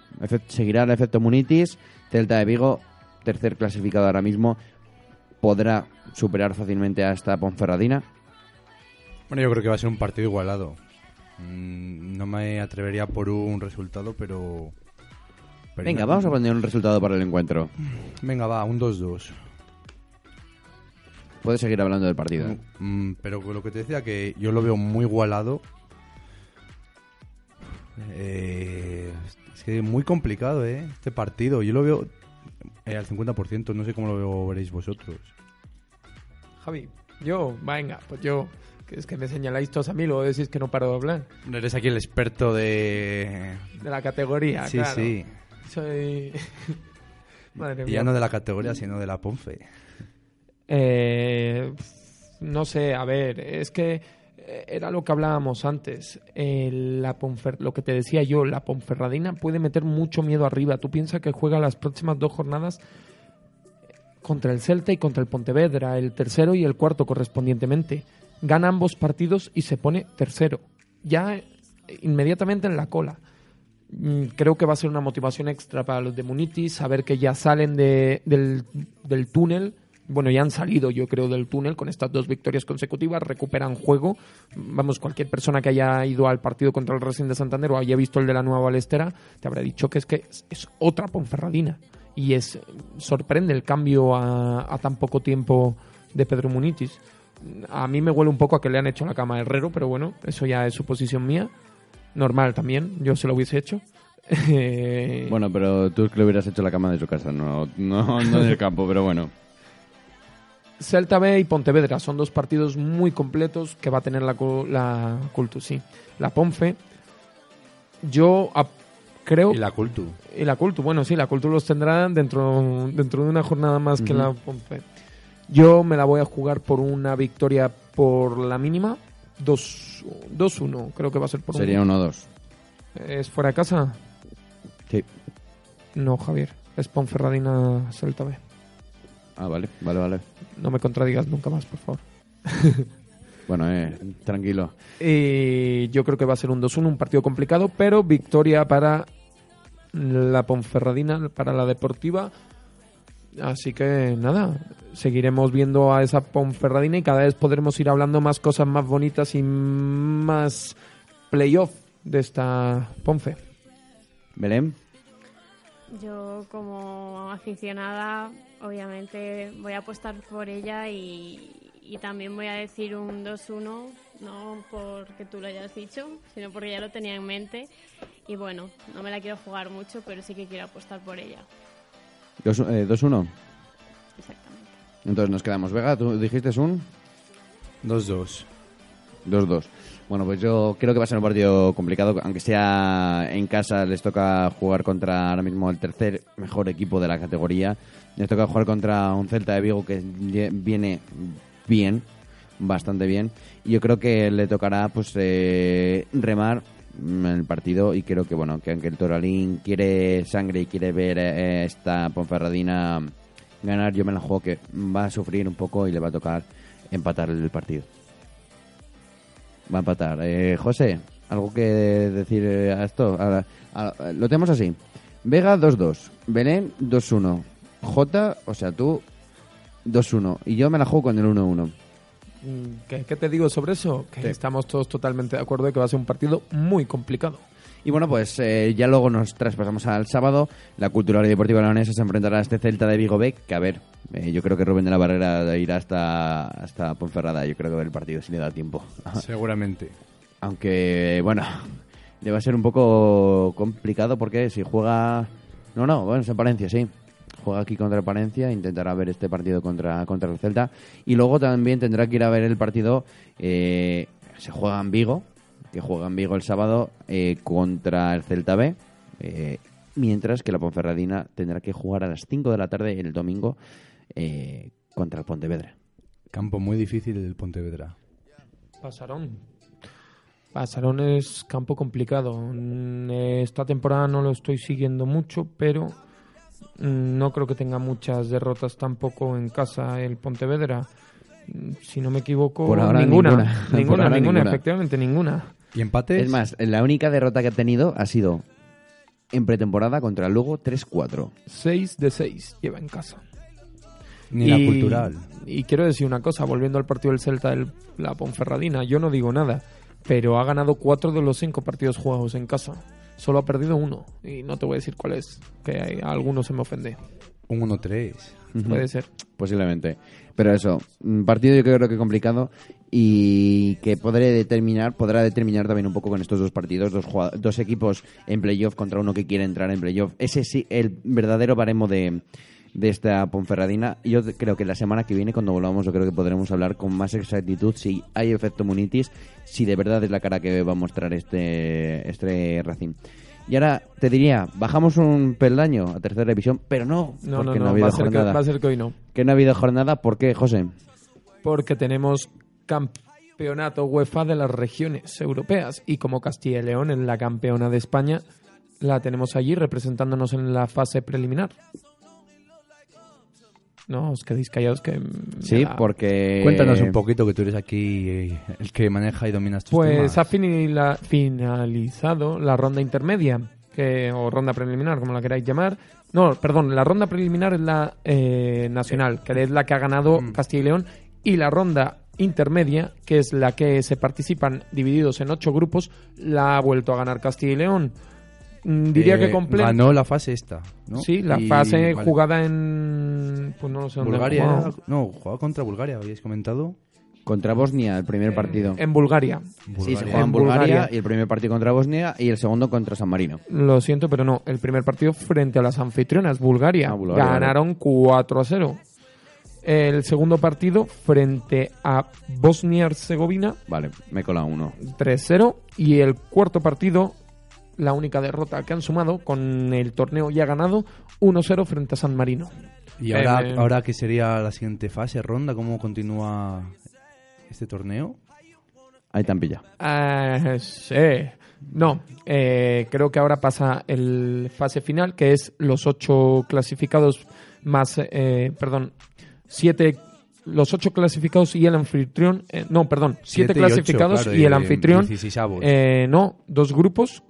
¿Seguirá el efecto Munitis? Celta de Vigo, tercer clasificado ahora mismo, podrá superar fácilmente a esta Ponferradina. Bueno, yo creo que va a ser un partido igualado. Mm, No me atrevería por un resultado, pero... pero Venga, no- vamos a poner un resultado para el encuentro. Venga, va, un 2-2. Puedes seguir hablando del partido. Mm, pero con lo que te decía, que yo lo veo muy igualado. Eh, es que muy complicado, ¿eh? Este partido. Yo lo veo eh, al 50%. No sé cómo lo veréis vosotros. Javi, yo, venga, pues yo. Que es que me señaláis todos a mí, luego decís que no paro de hablar. No eres aquí el experto de... De la categoría, sí, claro. sí. Soy... Madre Y mía. ya no de la categoría, sino de la Ponfe. Eh, no sé, a ver, es que era lo que hablábamos antes. La lo que te decía yo, la Ponferradina puede meter mucho miedo arriba. Tú piensas que juega las próximas dos jornadas contra el Celta y contra el Pontevedra, el tercero y el cuarto correspondientemente. Gana ambos partidos y se pone tercero. Ya eh, inmediatamente en la cola. Mm, Creo que va a ser una motivación extra para los de Munitis, saber que ya salen de- del túnel. Bueno, ya han salido, yo creo, del túnel con estas dos victorias consecutivas, recuperan juego. Vamos, cualquier persona que haya ido al partido contra el Racing de Santander o haya visto el de la Nueva Balestera, te habrá dicho que es que es, otra Ponferradina. Y es sorprende el cambio a, tan poco tiempo de Pedro Munitis. A mí me huele un poco a que le han hecho la cama a Herrero, pero bueno, eso ya es suposición mía. Normal también, yo se lo hubiese hecho. Bueno, pero tú es que le hubieras hecho la cama de su casa, no, no, no del campo, pero bueno. Celta B y Pontevedra son dos partidos muy completos que va a tener la, la Cultu, sí. La Ponfe. Yo creo. Y la Cultu. y la Cultu, bueno, sí, la Cultu los tendrá dentro, dentro de una jornada más que la Ponfe. Yo me la voy a jugar por una victoria por la mínima. 2 2-1, creo que va a ser por Sería un. 1-2. ¿Es fuera de casa? Sí. No, Javier. Es Ponferradina Celta B. Ah, vale, vale, vale. No me contradigas nunca más, por favor. Bueno, eh, tranquilo. Y yo creo que va a ser un 2-1, un partido complicado, pero victoria para la Ponferradina, para la Deportiva. Así que nada, seguiremos viendo a esa Ponferradina y cada vez podremos ir hablando más cosas más bonitas y más playoff de esta Ponfe. Belén. Yo como aficionada, obviamente voy a apostar por ella y, y también voy a decir un 2-1, no porque tú lo hayas dicho, sino porque ya lo tenía en mente. Y bueno, no me la quiero jugar mucho, pero sí que quiero apostar por ella. Dos- eh, 2-1. Exactamente. Entonces nos quedamos. Vega, tú dijiste un 2-2. 2-2. Bueno, pues yo creo que va a ser un partido complicado, aunque sea en casa, les toca jugar contra ahora mismo el tercer mejor equipo de la categoría. Les toca jugar contra un Celta de Vigo que viene bien, bastante bien. Y yo creo que le tocará pues eh, remar mm, el partido y creo que bueno que aunque el Toralín quiere sangre y quiere ver eh, esta Ponferradina ganar, yo me la juego que va a sufrir un poco y le va a tocar empatar el partido. Va a empatar. Eh, José, ¿algo que decir eh, a esto? A- a- lo tenemos así. Vega 2-2. Belén 2-1. J, o sea, tú 2-1. Y yo me la juego con el 1-1. Mm, ¿Qué, qué te digo sobre eso? Que Sí. estamos todos totalmente de acuerdo de que va a ser un partido muy complicado. Y bueno, pues eh, ya luego nos traspasamos al sábado. La Cultural y Deportiva Leonesa se enfrentará a este Celta de Vigo B, que a ver, eh, yo creo que Rubén de la Barrera irá hasta, hasta Ponferrada. Yo creo que ver el partido si le da tiempo. Seguramente. Aunque, bueno, le va a ser un poco complicado porque si juega... No, no, bueno, es en Palencia, sí. Juega aquí contra el Palencia, intentará ver este partido contra, contra el Celta. Y luego también tendrá que ir a ver el partido... eh, se juega en Vigo, que juega en Vigo el sábado eh, contra el Celta B. eh, mientras que la Ponferradina tendrá que jugar a las 5 de la tarde el domingo eh, contra el Pontevedra. Campo muy difícil el Pontevedra. Pasarón. Pasarón es campo complicado. Mm, Esta temporada no lo estoy siguiendo mucho, pero mm, no creo que tenga muchas derrotas tampoco en casa el Pontevedra. Mm, Si no me equivoco, Por ahora ninguna. ninguna. Por Ninguna, ahora ninguna, ninguna. efectivamente ninguna. ¿Y empates? Es más, la única derrota que ha tenido ha sido en pretemporada contra el Lugo 3-4. 6 de 6 lleva en casa. Ni la cultural. Y quiero decir una cosa, volviendo al partido del Celta del la Ponferradina, yo no digo nada, pero ha ganado cuatro de los cinco partidos jugados en casa. Solo ha perdido uno, y no te voy a decir cuál es, que hay- a algunos se me ofende. Un 1-3. Puede ser. Posiblemente. Pero eso, un partido yo creo que complicado y que podré determinar, podrá determinar también un poco con estos dos partidos, dos, dos equipos en playoff contra uno que quiere entrar en playoff. Ese sí, el verdadero baremo de, de esta Ponferradina. Yo creo que la semana que viene, cuando volvamos, yo creo que podremos hablar con más exactitud si hay efecto Munitis, si de verdad es la cara que va a mostrar este, este Racing. Y ahora te diría, bajamos un peldaño a tercera división, pero no, No, no, porque no, ha habido va, a ser que, jornada. va a ser que hoy no. Que no ha habido jornada, ¿por qué, José? Porque tenemos campeonato UEFA de las regiones europeas y como Castilla y León es la campeona de España, la tenemos allí representándonos en la fase preliminar. No, os quedéis callados que... me Sí, da- porque... Cuéntanos un poquito que tú eres aquí eh, el que maneja y domina estos Pues temas. ha finalizado la ronda intermedia, que, o ronda preliminar, como la queráis llamar. No, perdón, la ronda preliminar es la eh, nacional, que es la que ha ganado Mm. Castilla y León, y la ronda intermedia, que es la que se participan divididos en ocho grupos, la ha vuelto a ganar Castilla y León. Mm, Diría Eh, que completa. Ganó la fase esta, ¿no? Sí, la Y- fase vale. jugada en. Pues no sé dónde. Bulgaria. jugaba. era- No, jugaba contra Bulgaria, habíais comentado. Contra Bosnia, el primer partido. En Bulgaria. Sí, se juega en En Bulgaria, Bulgaria. y el primer partido contra Bosnia y el segundo contra San Marino. Lo siento, pero no. El primer partido frente a las anfitrionas, Bulgaria. Ah, Bulgaria, Ganaron 4 a 0. el segundo partido frente a Bosnia-Herzegovina Vale, me cola uno. 3-0 y el cuarto partido, la única derrota que han sumado con el torneo ya ganado, 1-0 frente a San Marino. ¿Y ahora, Eh, ahora qué sería la siguiente fase, ronda? ¿Cómo continúa este torneo? Ahí te han pillado. Ah, sí. No, eh, creo que ahora pasa el fase final, que es los ocho clasificados más, eh, perdón, siete, los ocho clasificados y el anfitrión, eh, no, perdón, siete, Siete y ocho, clasificados claro, y el y anfitrión, 16avos. eh, no, dos grupos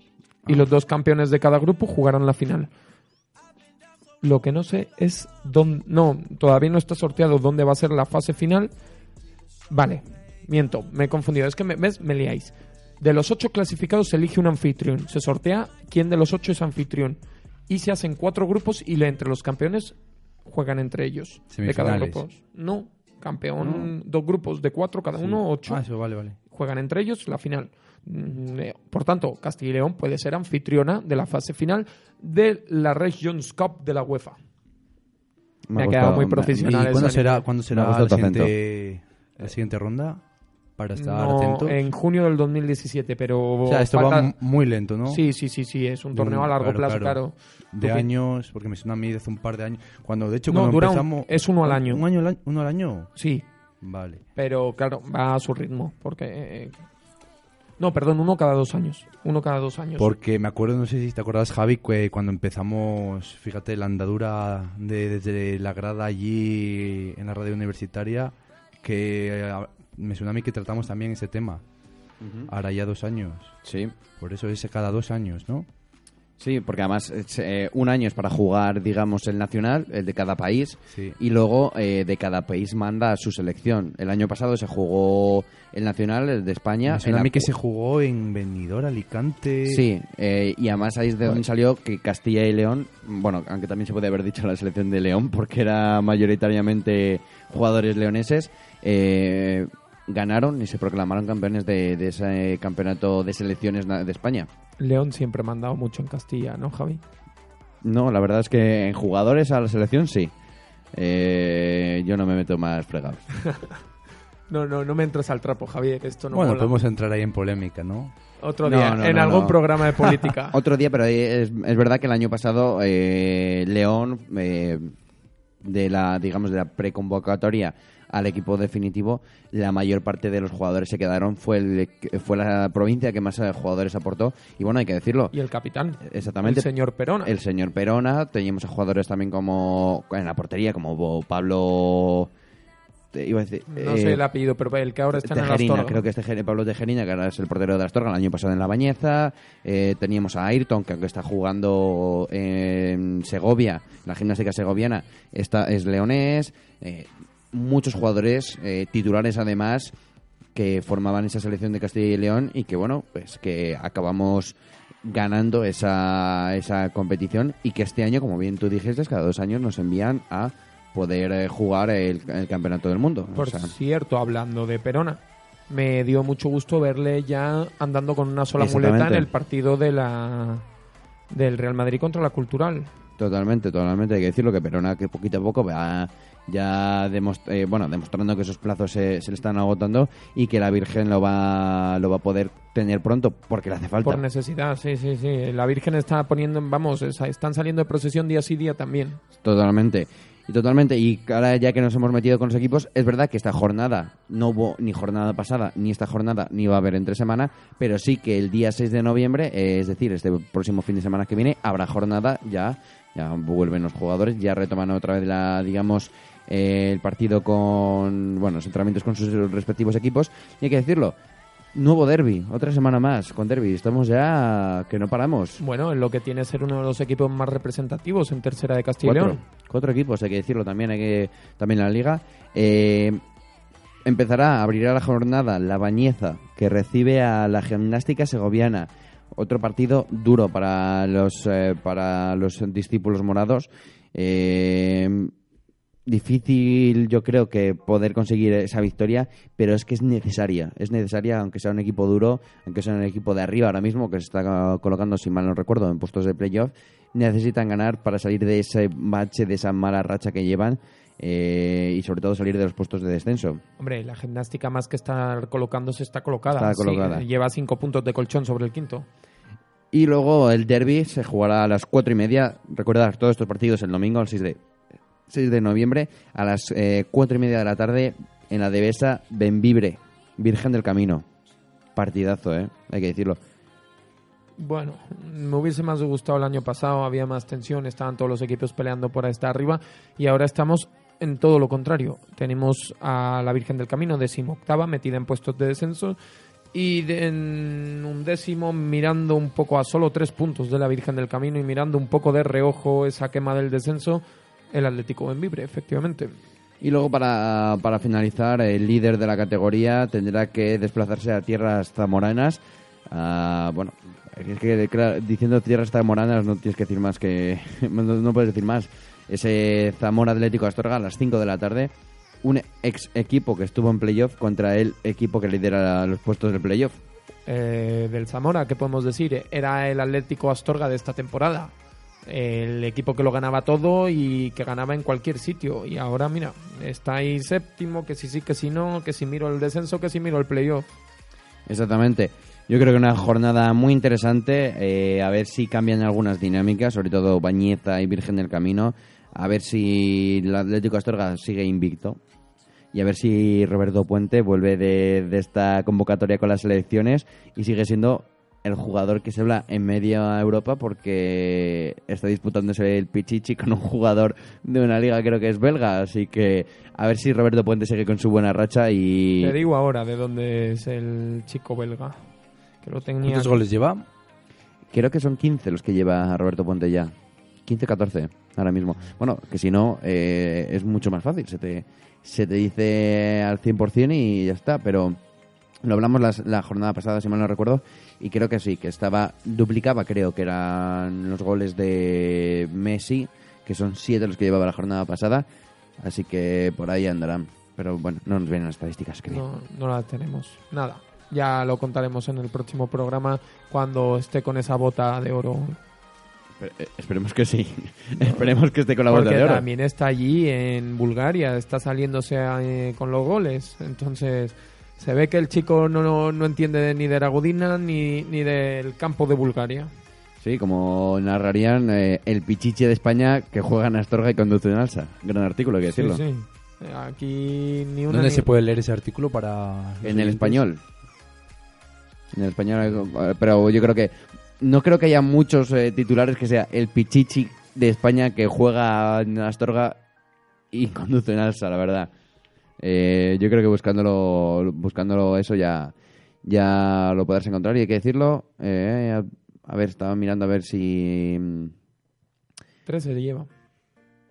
y los dos campeones de cada grupo jugarán la final. Lo que no sé es dónde, no, todavía no está sorteado dónde va a ser la fase final. Vale, miento, me he confundido. Es que me, ¿ves? me liáis. De los ocho clasificados se elige un anfitrión. Se sortea quién de los ocho es anfitrión. Y se hacen cuatro grupos y le- entre los campeones juegan entre ellos. De cada grupo. No, campeón, dos grupos de cuatro cada uno, ocho Ah, eso, vale, vale. juegan entre ellos la final. Mm, Por tanto, Castilla y León puede ser anfitriona de la fase final de la Regions Cup de la UEFA. Me ha gustado, quedado muy me- profesional. ¿Y cuándo será, cuándo Me será ha gustado la, siguiente, la siguiente ronda? Para estar No, atentos. en junio del 2017, pero O sea, esto falta- va muy lento, ¿no? Sí, sí, sí, sí, es un torneo un- a largo claro, plazo, claro. claro. De años, porque me suena a mí de hace un par de años. Cuando, de hecho, No, cuando dura un- empezamos... es uno al año. ¿Un año al año? ¿Uno al año? Sí, Vale. pero claro, va a su ritmo, porque... eh, no, perdón, uno cada dos años. Uno cada dos años. Porque me acuerdo, no sé si te acuerdas, Javi, que cuando empezamos, fíjate, la andadura de, desde la grada allí en la radio universitaria, que eh, me suena a mí que tratamos también ese tema. Ahora ya dos años. Sí. Por eso es cada dos años, ¿no? Sí, porque además es, eh, un año es para jugar, digamos, el nacional, el de cada país, Sí. y luego eh, de cada país manda a su selección. El año pasado se jugó el nacional, el de España. Mí la- que se jugó en Benidorm, Alicante. Sí, eh, y además ahí es de donde salió que Castilla y León, bueno, aunque también se puede haber dicho la selección de León, porque era mayoritariamente jugadores leoneses, eh, ganaron y se proclamaron campeones de, de ese campeonato de selecciones de España. León siempre ha mandado mucho en Castilla, ¿no, Javi? No, la verdad es que en jugadores a la selección sí. Eh, yo no me meto más fregados. No, no, no me entres al trapo, Javier, esto no bueno, mola. podemos entrar ahí en polémica, ¿no? Otro No, día, no, en no, algún no. programa de política. Otro día, pero es, es verdad que el año pasado eh, León, eh, de la, digamos, de la preconvocatoria al equipo definitivo, la mayor parte de los jugadores se quedaron. Fue, el, fue la provincia que más eh, jugadores aportó. Y bueno, hay que decirlo. y el capitán, Exactamente. el señor Perona. El señor Perona, teníamos a jugadores también como en la portería, como Pablo. te iba a decir, no eh, sé el apellido, pero el que ahora está en el Astorga. creo que es Tejer- Pablo Tejerina, que ahora es el portero de la Astorga, el año pasado en La Bañeza. Eh, teníamos a Ayrton, que aunque está jugando en Segovia, la gimnástica segoviana, está, es leonés. Eh, muchos jugadores eh, titulares, además, que formaban esa selección de Castilla y León y que, bueno, pues que acabamos ganando esa, esa competición y que este año, como bien tú dijiste, cada dos años nos envían a poder eh, jugar el, el campeonato del mundo. O Por sea, cierto, hablando de Perona, me dio mucho gusto verle ya andando con una sola muleta en el partido de la del Real Madrid contra la Cultural. Totalmente, totalmente. Hay que decirlo que Perona que poquito a poco va ya eh, bueno, demostrando que esos plazos se, se le están agotando y que la Virgen lo va, lo va a poder tener pronto porque le hace falta. Por necesidad, sí, sí, sí. La Virgen está poniendo, en- vamos, están saliendo de procesión día sí día también. Totalmente. Y totalmente. Y ahora ya que nos hemos metido con los equipos, es verdad que esta jornada no hubo ni jornada pasada, ni esta jornada, ni va a haber entre semana, pero sí que el día 6 de noviembre, eh, es decir, este próximo fin de semana que viene, habrá jornada ya, ya vuelven los jugadores, ya retoman otra vez la, digamos, eh, el partido con, bueno, los entrenamientos con sus respectivos equipos. Y hay que decirlo, nuevo derby, otra semana más con derby. Estamos ya que no paramos. Bueno, en lo que tiene ser uno de los equipos más representativos en tercera de Castilla y Cuatro, León. cuatro equipos, hay que decirlo también, hay que también la liga. Eh, empezará, abrirá la jornada la Bañeza, que recibe a la gimnástica segoviana. Otro partido duro para los eh, para los discípulos morados. Eh, difícil, yo creo que poder conseguir esa victoria, pero es que es necesaria. Es necesaria, aunque sea un equipo duro, aunque sea un equipo de arriba ahora mismo, que se está colocando, si mal no recuerdo, en puestos de playoff. Necesitan ganar para salir de ese bache, de esa mala racha que llevan. eh, y sobre todo salir de los puestos de descenso. Hombre, la gimnástica más que estar colocándose está colocada. Está Sí, colocada. lleva cinco puntos de colchón sobre el quinto. Y luego el derby se jugará a las cuatro y media. Recordad, todos estos partidos el domingo, el 6 de, 6 de noviembre, a las eh, cuatro y media de la tarde en la Devesa Benvibre, Virgen del Camino. Partidazo, ¿eh? Hay que decirlo. Bueno, me hubiese más gustado el año pasado, había más tensión, estaban todos los equipos peleando por estar arriba y ahora estamos en todo lo contrario. Tenemos a la Virgen del Camino, decimoctava, metida en puestos de descenso y en un décimo mirando un poco a solo tres puntos de la Virgen del Camino y mirando un poco de reojo esa quema del descenso, el Atlético Benvibre, efectivamente. Y luego, para, para finalizar, el líder de la categoría tendrá que desplazarse a tierras zamoranas. Ah, bueno, es que claro, diciendo tierras zamoranas no tienes que decir más que. No, no puedes decir más. Ese Zamora Atlético Astorga a las 5 de la tarde. Un ex equipo que estuvo en playoff contra el equipo que lidera los puestos del playoff. eh, del Zamora, ¿qué podemos decir? Era el Atlético Astorga de esta temporada. El equipo que lo ganaba todo y que ganaba en cualquier sitio. Y ahora, mira, está ahí séptimo, que si sí, que si no, que si miro el descenso, que si miro el playoff. Exactamente. Yo creo que una jornada muy interesante. eh, a ver si cambian algunas dinámicas, sobre todo Bañeza y Virgen del Camino. A ver si el Atlético Astorga sigue invicto. Y a ver si Roberto Puente vuelve de, de esta convocatoria con las selecciones y sigue siendo el jugador que se habla en media Europa porque está disputándose el Pichichi con un jugador de una liga creo que es belga. Así que a ver si Roberto Puente sigue con su buena racha y... Te digo ahora de dónde es el chico belga. Que lo tenía. ¿Cuántos goles lleva? Creo que son 15 los que lleva Roberto Puente ya. 15-14 ahora mismo. Bueno, que si no, eh, es mucho más fácil. Se te, se te dice al 100% y ya está. Pero lo hablamos las- la jornada pasada, si mal no recuerdo. Y creo que sí, que estaba. Duplicaba, creo que eran los goles de Messi, que son 7 los que llevaba la jornada pasada. Así que por ahí andarán. Pero bueno, no nos vienen las estadísticas, creo. No, no la tenemos. Nada. Ya lo contaremos en el próximo programa cuando esté con esa bota de oro. Eh, esperemos que sí. esperemos que esté con la bota Porque de oro. también está allí en Bulgaria, está saliéndose eh, con los goles. Entonces, se ve que el chico no, no, no entiende ni de Ragodina ni, ni del campo de Bulgaria. Sí, como narrarían eh, el Pichiche de España que juega en Astorga y conduce en Alsa. Gran artículo, hay que decirlo. Sí, sí. Eh, Aquí ni una ¿Dónde ni- se puede leer ese artículo para...? En el español. En el español, eh, pero yo creo que... No creo que haya muchos eh, titulares que sea el Pichichi de España que juega en Astorga y conduce en Alsa, la verdad. Eh, yo creo que buscándolo, buscándolo eso ya, ya lo podrás encontrar y hay que decirlo. eh, a, a ver, estaba mirando a ver si... mm, 13 se lleva.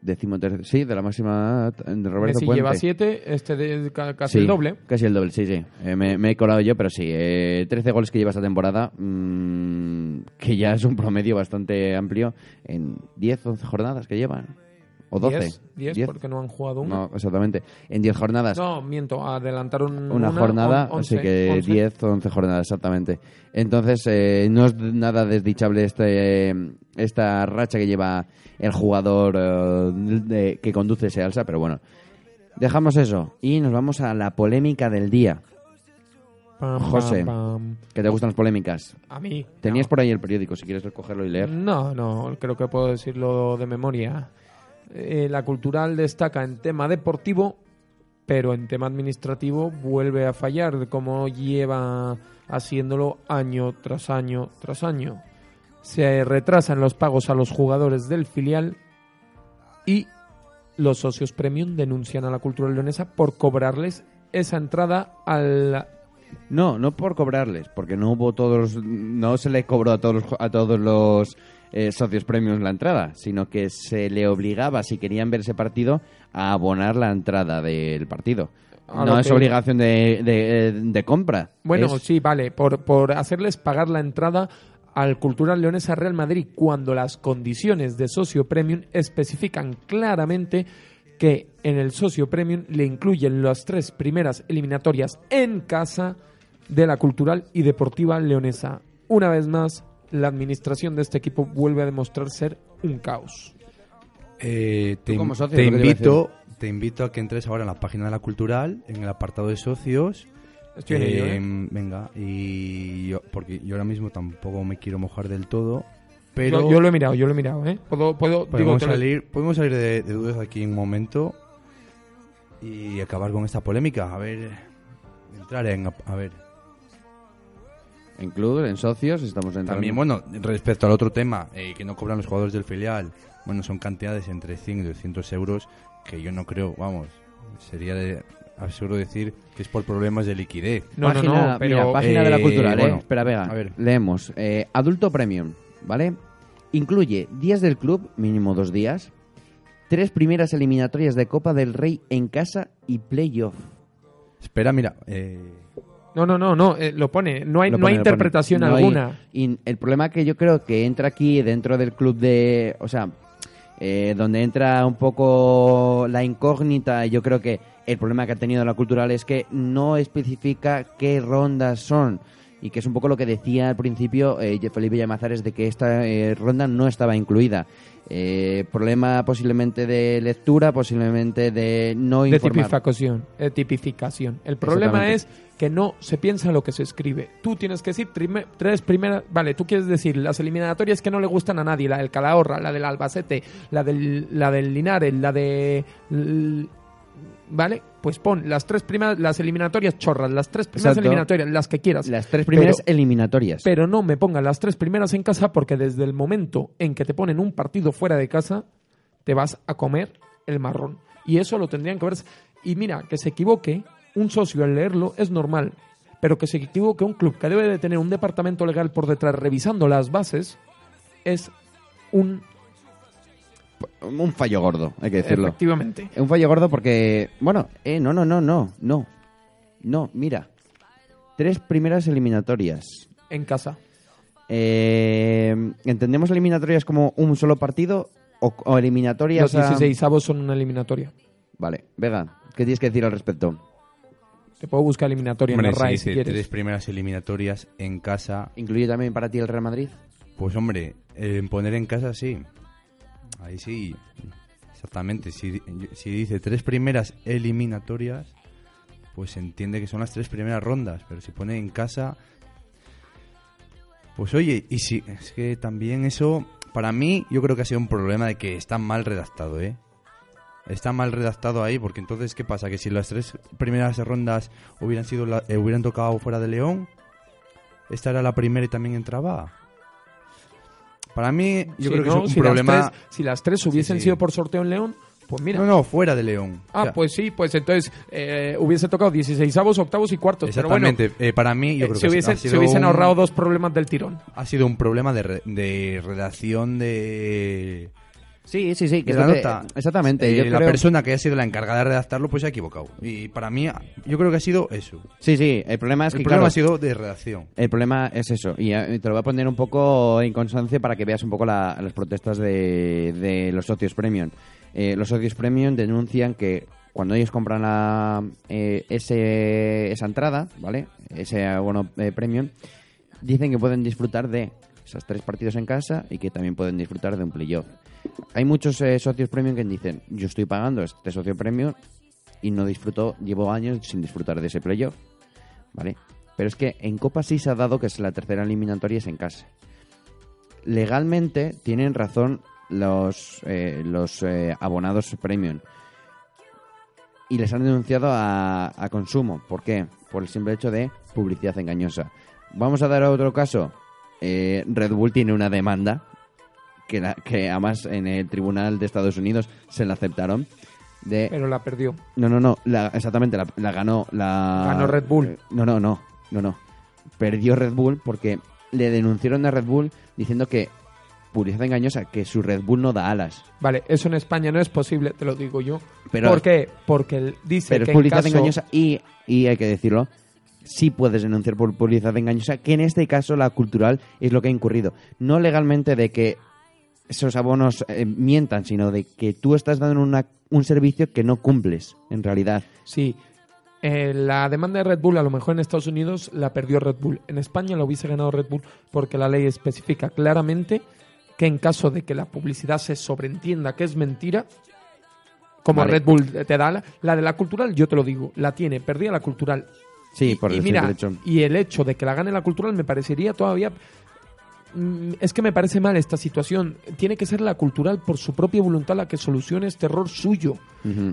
Decimotercero, sí, de la máxima de Roberto Messi Puente. lleva 7, este de, ca- casi Sí, el doble. Casi el doble, sí, sí. Eh, me, me he colado yo, pero sí. Eh, 13 goles que lleva esta temporada, mm, que ya es un promedio bastante amplio en 10, 11 jornadas que llevan. O 12. 10, 10, 10. porque no han jugado una. No, exactamente. En 10 jornadas. No, miento, adelantaron una, jornada, on- así 11, que 11. 10 o 11 jornadas, exactamente. Entonces, eh, no es nada desdichable este, esta racha que lleva el jugador eh, de- que conduce ese alza, pero bueno. Dejamos eso y nos vamos a la polémica del día. Pam, pam, José. pam. ¿Que te gustan las polémicas? A mí. Tenías no. por ahí el periódico, si quieres cogerlo y leer. No, no, creo que puedo decirlo de memoria. Eh, la cultural destaca en tema deportivo, pero en tema administrativo vuelve a fallar, como lleva haciéndolo año tras año tras año. Se retrasan los pagos a los jugadores del filial y los socios premium denuncian a la cultural leonesa por cobrarles esa entrada al No, no por cobrarles, porque no hubo todos, no se le cobró a todos a todos los eh, socios premiums la entrada, sino que se le obligaba, si querían ver ese partido, a abonar la entrada del partido. A no es que- obligación de, de, de compra. Bueno, Es- sí, vale, por, por hacerles pagar la entrada al Cultural Leonesa Real Madrid cuando las condiciones de socio premium especifican claramente que en el socio premium le incluyen las tres primeras eliminatorias en casa de la Cultural y Deportiva Leonesa. Una vez más, la administración de este equipo vuelve a demostrar ser un caos. Eh, te, socio, te invito, te invito a que entres ahora en la página de la cultural, en el apartado de socios. Estoy en ello, ¿eh? Eh, Venga, y yo, porque yo ahora mismo tampoco me quiero mojar del todo, pero Yo, yo lo he mirado, yo lo he mirado, ¿eh? Puedo, puedo, digo, podemos, lo- salir, podemos salir de, de dudas aquí en un momento y acabar con esta polémica. A ver, entrar en... A ver, En club, en socios, estamos entrando. También, bueno, respecto al otro tema, eh, que no cobran los jugadores del filial, bueno, son cantidades entre 100 y 200 euros que yo no creo, vamos, sería de absurdo decir que es por problemas de liquidez. No, no, página, no, pero... mira, página de la eh, cultural, ¿eh? bueno, Espera, Vega. a ver. Leemos. eh, adulto premium, ¿vale? Incluye días del club, mínimo dos días. Tres primeras eliminatorias de Copa del Rey en casa y playoff. Espera, mira, eh, No, no, no, no, eh, lo pone. No hay, no hay interpretación No hay- alguna. y el problema que yo creo que entra aquí dentro del club de... O sea, eh, donde entra un poco la incógnita, yo creo que el problema que ha tenido la cultural es que no especifica qué rondas son. Y que es un poco lo que decía al principio eh, Felipe Llamazares de que esta eh, ronda no estaba incluida. Eh, problema posiblemente de lectura, posiblemente de no de informar. tipificación, de tipificación. El problema es que no se piensa lo que se escribe. Tú tienes que decir tres primeras... Vale, tú quieres decir las eliminatorias que no le gustan a nadie. La del Calahorra, la del Albacete, la del, la del Linares, la de... ¿Vale? Pues pon las tres primeras, las eliminatorias chorras, las tres primeras Exacto. eliminatorias, las que quieras. Las tres primeras Pero- eliminatorias. Pero no me pongan las tres primeras en casa porque desde el momento en que te ponen un partido fuera de casa, te vas a comer el marrón. Y eso lo tendrían que ver. Y mira, que se equivoque un socio al leerlo es normal. Pero que se equivoque un club que debe de tener un departamento legal por detrás revisando las bases es un... un fallo gordo, hay que decirlo. Efectivamente. Un fallo gordo porque, bueno, eh, no, no, no, no, no. No, mira. Tres primeras eliminatorias. En casa. Eh, ¿Entendemos eliminatorias como un solo partido o, o eliminatorias Los a- 16 avos son una eliminatoria. Vale, Vega, ¿qué tienes que decir al respecto? Te puedo buscar eliminatoria hombre, en si si dice quieres. tres primeras eliminatorias en casa, ¿Incluye también para ti el Real Madrid? pues hombre, eh, poner en casa sí. Ahí sí, exactamente. Si, si dice tres primeras eliminatorias, pues se entiende que son las tres primeras rondas. Pero si pone en casa, pues oye, y si es que también eso, para mí, yo creo que ha sido un problema de que está mal redactado, ¿eh? Está mal redactado ahí, porque entonces, ¿qué pasa? Que si las tres primeras rondas hubieran sido la- eh, hubieran tocado fuera de León, esta era la primera y también entraba. Para mí, yo creo que ¿no? es un si problema. Las tres, si las tres hubiesen sí. sido por sorteo en León, pues mira. No, no, fuera de León. Ah, O sea, pues sí, pues entonces eh, hubiese tocado 16 avos, octavos y cuartos. Exactamente. Pero bueno, Eh, para mí, yo eh, creo se, que hubiesen, se hubiesen un- ahorrado dos problemas del tirón. Ha sido un problema de, re- de redacción de, Sí, sí, sí. Que de la que- nota. Exactamente. Eh, yo la creo- persona que ha sido la encargada de redactarlo, pues se ha equivocado. Y para mí, yo creo que ha sido eso. Sí, sí. El problema es El que, problema claro, ha sido de redacción. El problema es eso, y eh, te lo voy a poner un poco en constancia para que veas un poco la- las protestas de, de los socios premium. Eh, los socios premium denuncian que cuando ellos compran la, eh, ese, esa entrada, ¿vale? Ese abono eh, premium, dicen que pueden disfrutar de esos tres partidos en casa y que también pueden disfrutar de un playoff. Hay muchos eh, socios premium que dicen, yo estoy pagando este socio premium y no disfruto, llevo años sin disfrutar de ese playoff. ¿vale? Pero es que en Copa sí se ha dado que es la tercera eliminatoria es en casa. Legalmente tienen razón los, eh, los eh, abonados premium. Y les han denunciado a, a consumo. ¿Por qué? Por el simple hecho de publicidad engañosa. Vamos a dar otro caso. Eh, Red Bull tiene una demanda que, la- que además en el Tribunal de Estados Unidos se la aceptaron. De, Pero la perdió. no, no, no, la- exactamente, la, la ganó la... Ganó Red Bull. Eh, No, no, no, no, no. Perdió Red Bull porque le denunciaron a Red Bull diciendo que publicidad engañosa, que su Red Bull no da alas. Vale, eso en España no es posible, te lo digo yo. Pero- ¿Por qué? Porque dice Pero que es publicidad en caso- engañosa y, y hay que decirlo, sí puedes denunciar por publicidad engañosa, que en este caso la cultural es lo que ha incurrido. No legalmente de que esos abonos eh, mientan, sino de que tú estás dando una- un servicio que no cumples, en realidad. Sí. Eh, la demanda de Red Bull, a lo mejor en Estados Unidos la perdió Red Bull. En España lo hubiese ganado Red Bull porque la ley especifica claramente que en caso de que la publicidad se sobreentienda que es mentira, como Vale. Red Bull te da, la, la de la cultural, yo te lo digo, la tiene perdida la cultural. Sí, por y el mira, hecho. y el hecho de que la gane la cultural me parecería todavía es que me parece mal esta situación. Tiene que ser la cultural por su propia voluntad la que solucione este error suyo.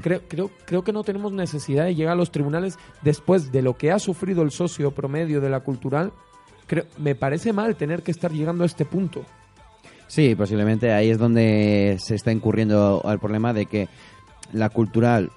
Creo, creo, creo que no tenemos necesidad de llegar a los tribunales después de lo que ha sufrido el socio promedio de la cultural. Creo, me parece mal tener que estar llegando a este punto. Sí, posiblemente ahí es donde se está incurriendo al problema de que la cultural,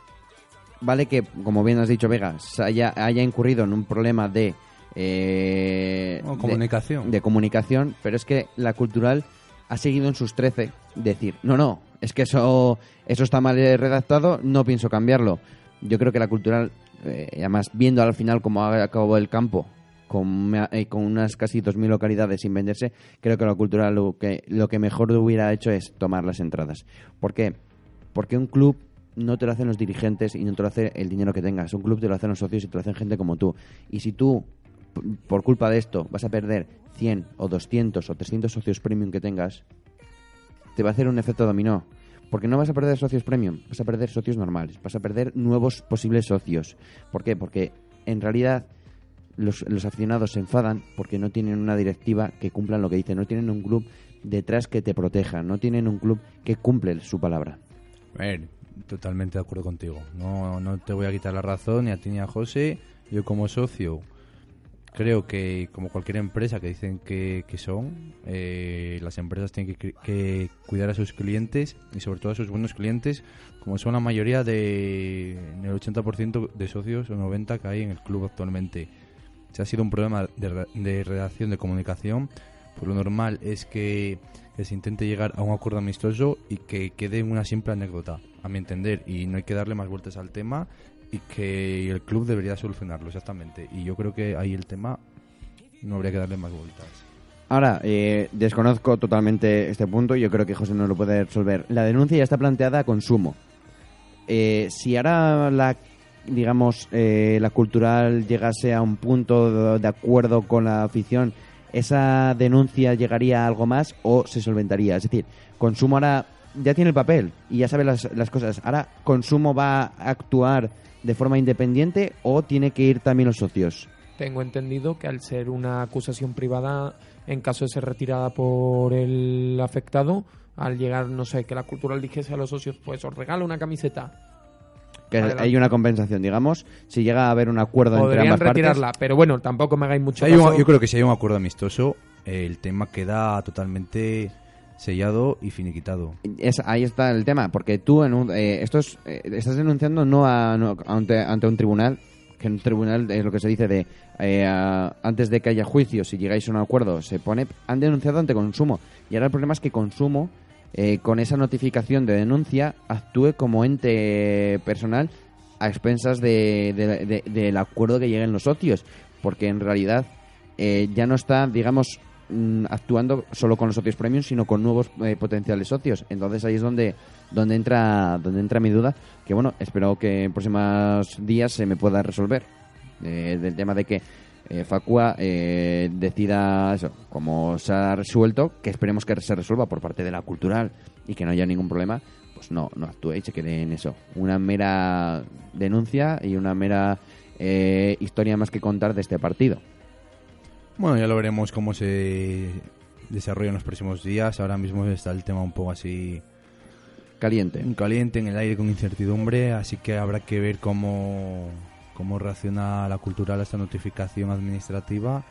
vale que, como bien has dicho, Vega, haya, haya incurrido en un problema de... eh, comunicación. De, comunicación, pero es que la cultural ha seguido en sus 13 decir, no, no, es que eso, eso está mal redactado, no pienso cambiarlo. Yo creo que la cultural, eh, además viendo al final cómo ha acabado el campo, con, eh, con unas casi 2.000 localidades sin venderse, creo que la cultural lo que, lo que mejor hubiera hecho es tomar las entradas. ¿Por qué? Porque un club no te lo hacen los dirigentes y no te lo hace el dinero que tengas. Un club te lo hacen los socios y te lo hacen gente como tú. Y si tú, por culpa de esto, vas a perder 100 o 200 o 300 socios premium que tengas, te va a hacer un efecto dominó. Porque no vas a perder socios premium, vas a perder socios normales, vas a perder nuevos posibles socios. ¿Por qué? Porque en realidad los, los aficionados se enfadan porque no tienen una directiva que cumplan lo que dicen, no tienen un club detrás que te proteja, no tienen un club que cumple su palabra. A ver, totalmente de acuerdo contigo. No, no te voy a quitar la razón ni a ti ni a José. Yo como socio creo que como cualquier empresa que dicen que, que son, eh, las empresas tienen que, que cuidar a sus clientes y sobre todo a sus buenos clientes, como son la mayoría de el 80% de socios o 90 que hay en el club actualmente. Si ha sido un problema de, de redacción de comunicación, pues lo normal es que, que se intente llegar a un acuerdo amistoso y que quede en una simple anécdota, a mi entender, y no hay que darle más vueltas al tema y que el club debería solucionarlo exactamente. Y yo creo que ahí el tema no habría que darle más vueltas. Ahora, eh, desconozco totalmente este punto, yo creo que José no lo puede resolver. La denuncia ya está planteada a consumo. Eh, si ahora la, digamos, eh, la cultural llegase a un punto de acuerdo con la afición, ¿esa denuncia llegaría a algo más o se solventaría? Es decir, consumo ahora ya tiene el papel y ya sabe las, las cosas. Ahora, consumo va a actuar de forma independiente o tiene que ir también los socios. Tengo entendido que al ser una acusación privada, en caso de ser retirada por el afectado, al llegar, no sé, que la cultural dijese a los socios, pues os regalo una camiseta. Que Adelante. hay una compensación, digamos, si llega a haber un acuerdo entre Podrían ambas partes. retirarla, pero bueno, tampoco me hagáis mucho Si hay un- caso. yo creo que si hay un acuerdo amistoso, el tema queda totalmente sellado y finiquitado. Es, ahí está el tema, porque tú en un- eh, esto es, eh, estás denunciando no, a, no ante, ante un tribunal, que en un tribunal es lo que se dice de eh, antes de que haya juicio, si llegáis a un acuerdo, se pone, han denunciado ante consumo. Y ahora el problema es que consumo, eh, con esa notificación de denuncia, actúe como ente personal a expensas de- de- de- del acuerdo que lleguen los socios, porque en realidad ya no está, digamos, mm, actuando solo con los socios premium, sino con nuevos eh, potenciales socios. Entonces ahí es donde, donde entra donde entra mi duda, que bueno, espero que en próximos días se me pueda resolver. eh, del tema de que eh, Facua eh, decida eso, como se ha resuelto, que esperemos que se resuelva por parte de la cultural y que no haya ningún problema, pues no, no actúe y se quede en eso. Una mera denuncia y una mera eh, historia más que contar de este partido. Bueno, ya lo veremos cómo se desarrolla en los próximos días. Ahora mismo está el tema un poco así Caliente. caliente en el aire con incertidumbre, así que habrá que ver cómo, cómo reacciona la cultural a esta notificación administrativa.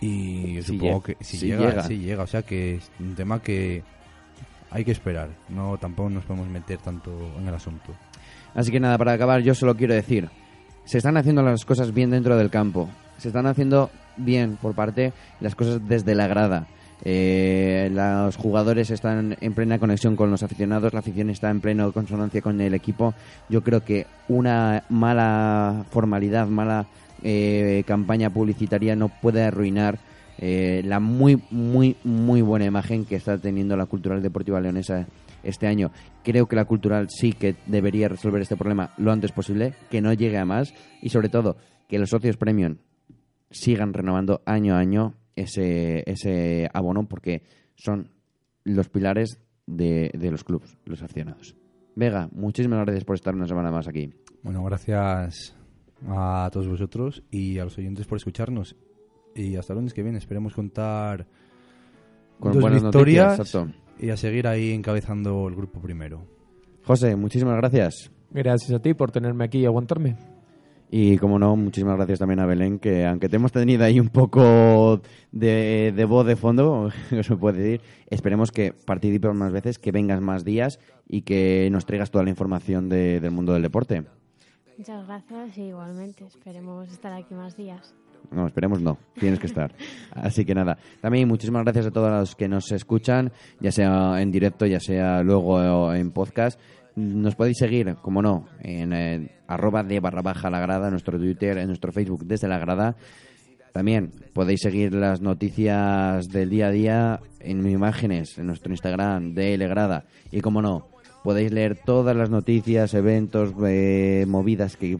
Y Si supongo que si, si llega, llega. si llega, o sea que es un tema que hay que esperar. No, tampoco nos podemos meter tanto en el asunto. Así que nada, para acabar, yo solo quiero decir, se están haciendo las cosas bien dentro del campo, se están haciendo bien por parte las cosas desde la grada. Eh, los jugadores están en plena conexión con los aficionados, la afición está en plena consonancia con el equipo. Yo creo que una mala formalidad, mala eh, campaña publicitaria no puede arruinar eh, la muy, muy, muy buena imagen que está teniendo la Cultural Deportiva Leonesa este año. Creo que la Cultural sí que debería resolver este problema lo antes posible, que no llegue a más y sobre todo que los socios premium sigan renovando año a año ese, ese abono porque son los pilares de, de los clubes, los aficionados. Vega, muchísimas gracias por estar una semana más aquí. Bueno, gracias a todos vosotros y a los oyentes por escucharnos. Y hasta el lunes que viene esperemos contar Con dos buenas victorias noticias, y a seguir ahí encabezando el grupo primero. José, muchísimas gracias. Gracias a ti por tenerme aquí y aguantarme. Y como no, muchísimas gracias también a Belén, que aunque te hemos tenido ahí un poco de, de voz de fondo, que se puede decir, esperemos que participes más veces, que vengas más días y que nos traigas toda la información de- del mundo del deporte. Muchas gracias y igualmente. Esperemos estar aquí más días. No, esperemos no, tienes que estar. Así que nada, también muchísimas gracias a todos los que nos escuchan, ya sea en directo, ya sea luego en podcast. Nos podéis seguir, como no, en eh, arroba de barra baja la grada, nuestro Twitter, en nuestro Facebook desde la grada. También podéis seguir las noticias del día a día en mis imágenes, en nuestro Instagram de L Grada. Y como no, podéis leer todas las noticias, eventos, eh, movidas que,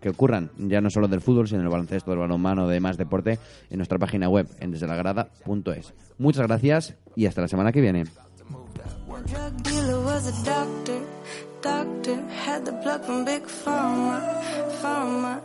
que ocurran, ya no solo del fútbol, sino del baloncesto, del balonmano, de más deporte, en nuestra página web, en desdelagrada.es. Muchas gracias y hasta la semana que viene. doctor had the plug from Big Pharma, Pharma.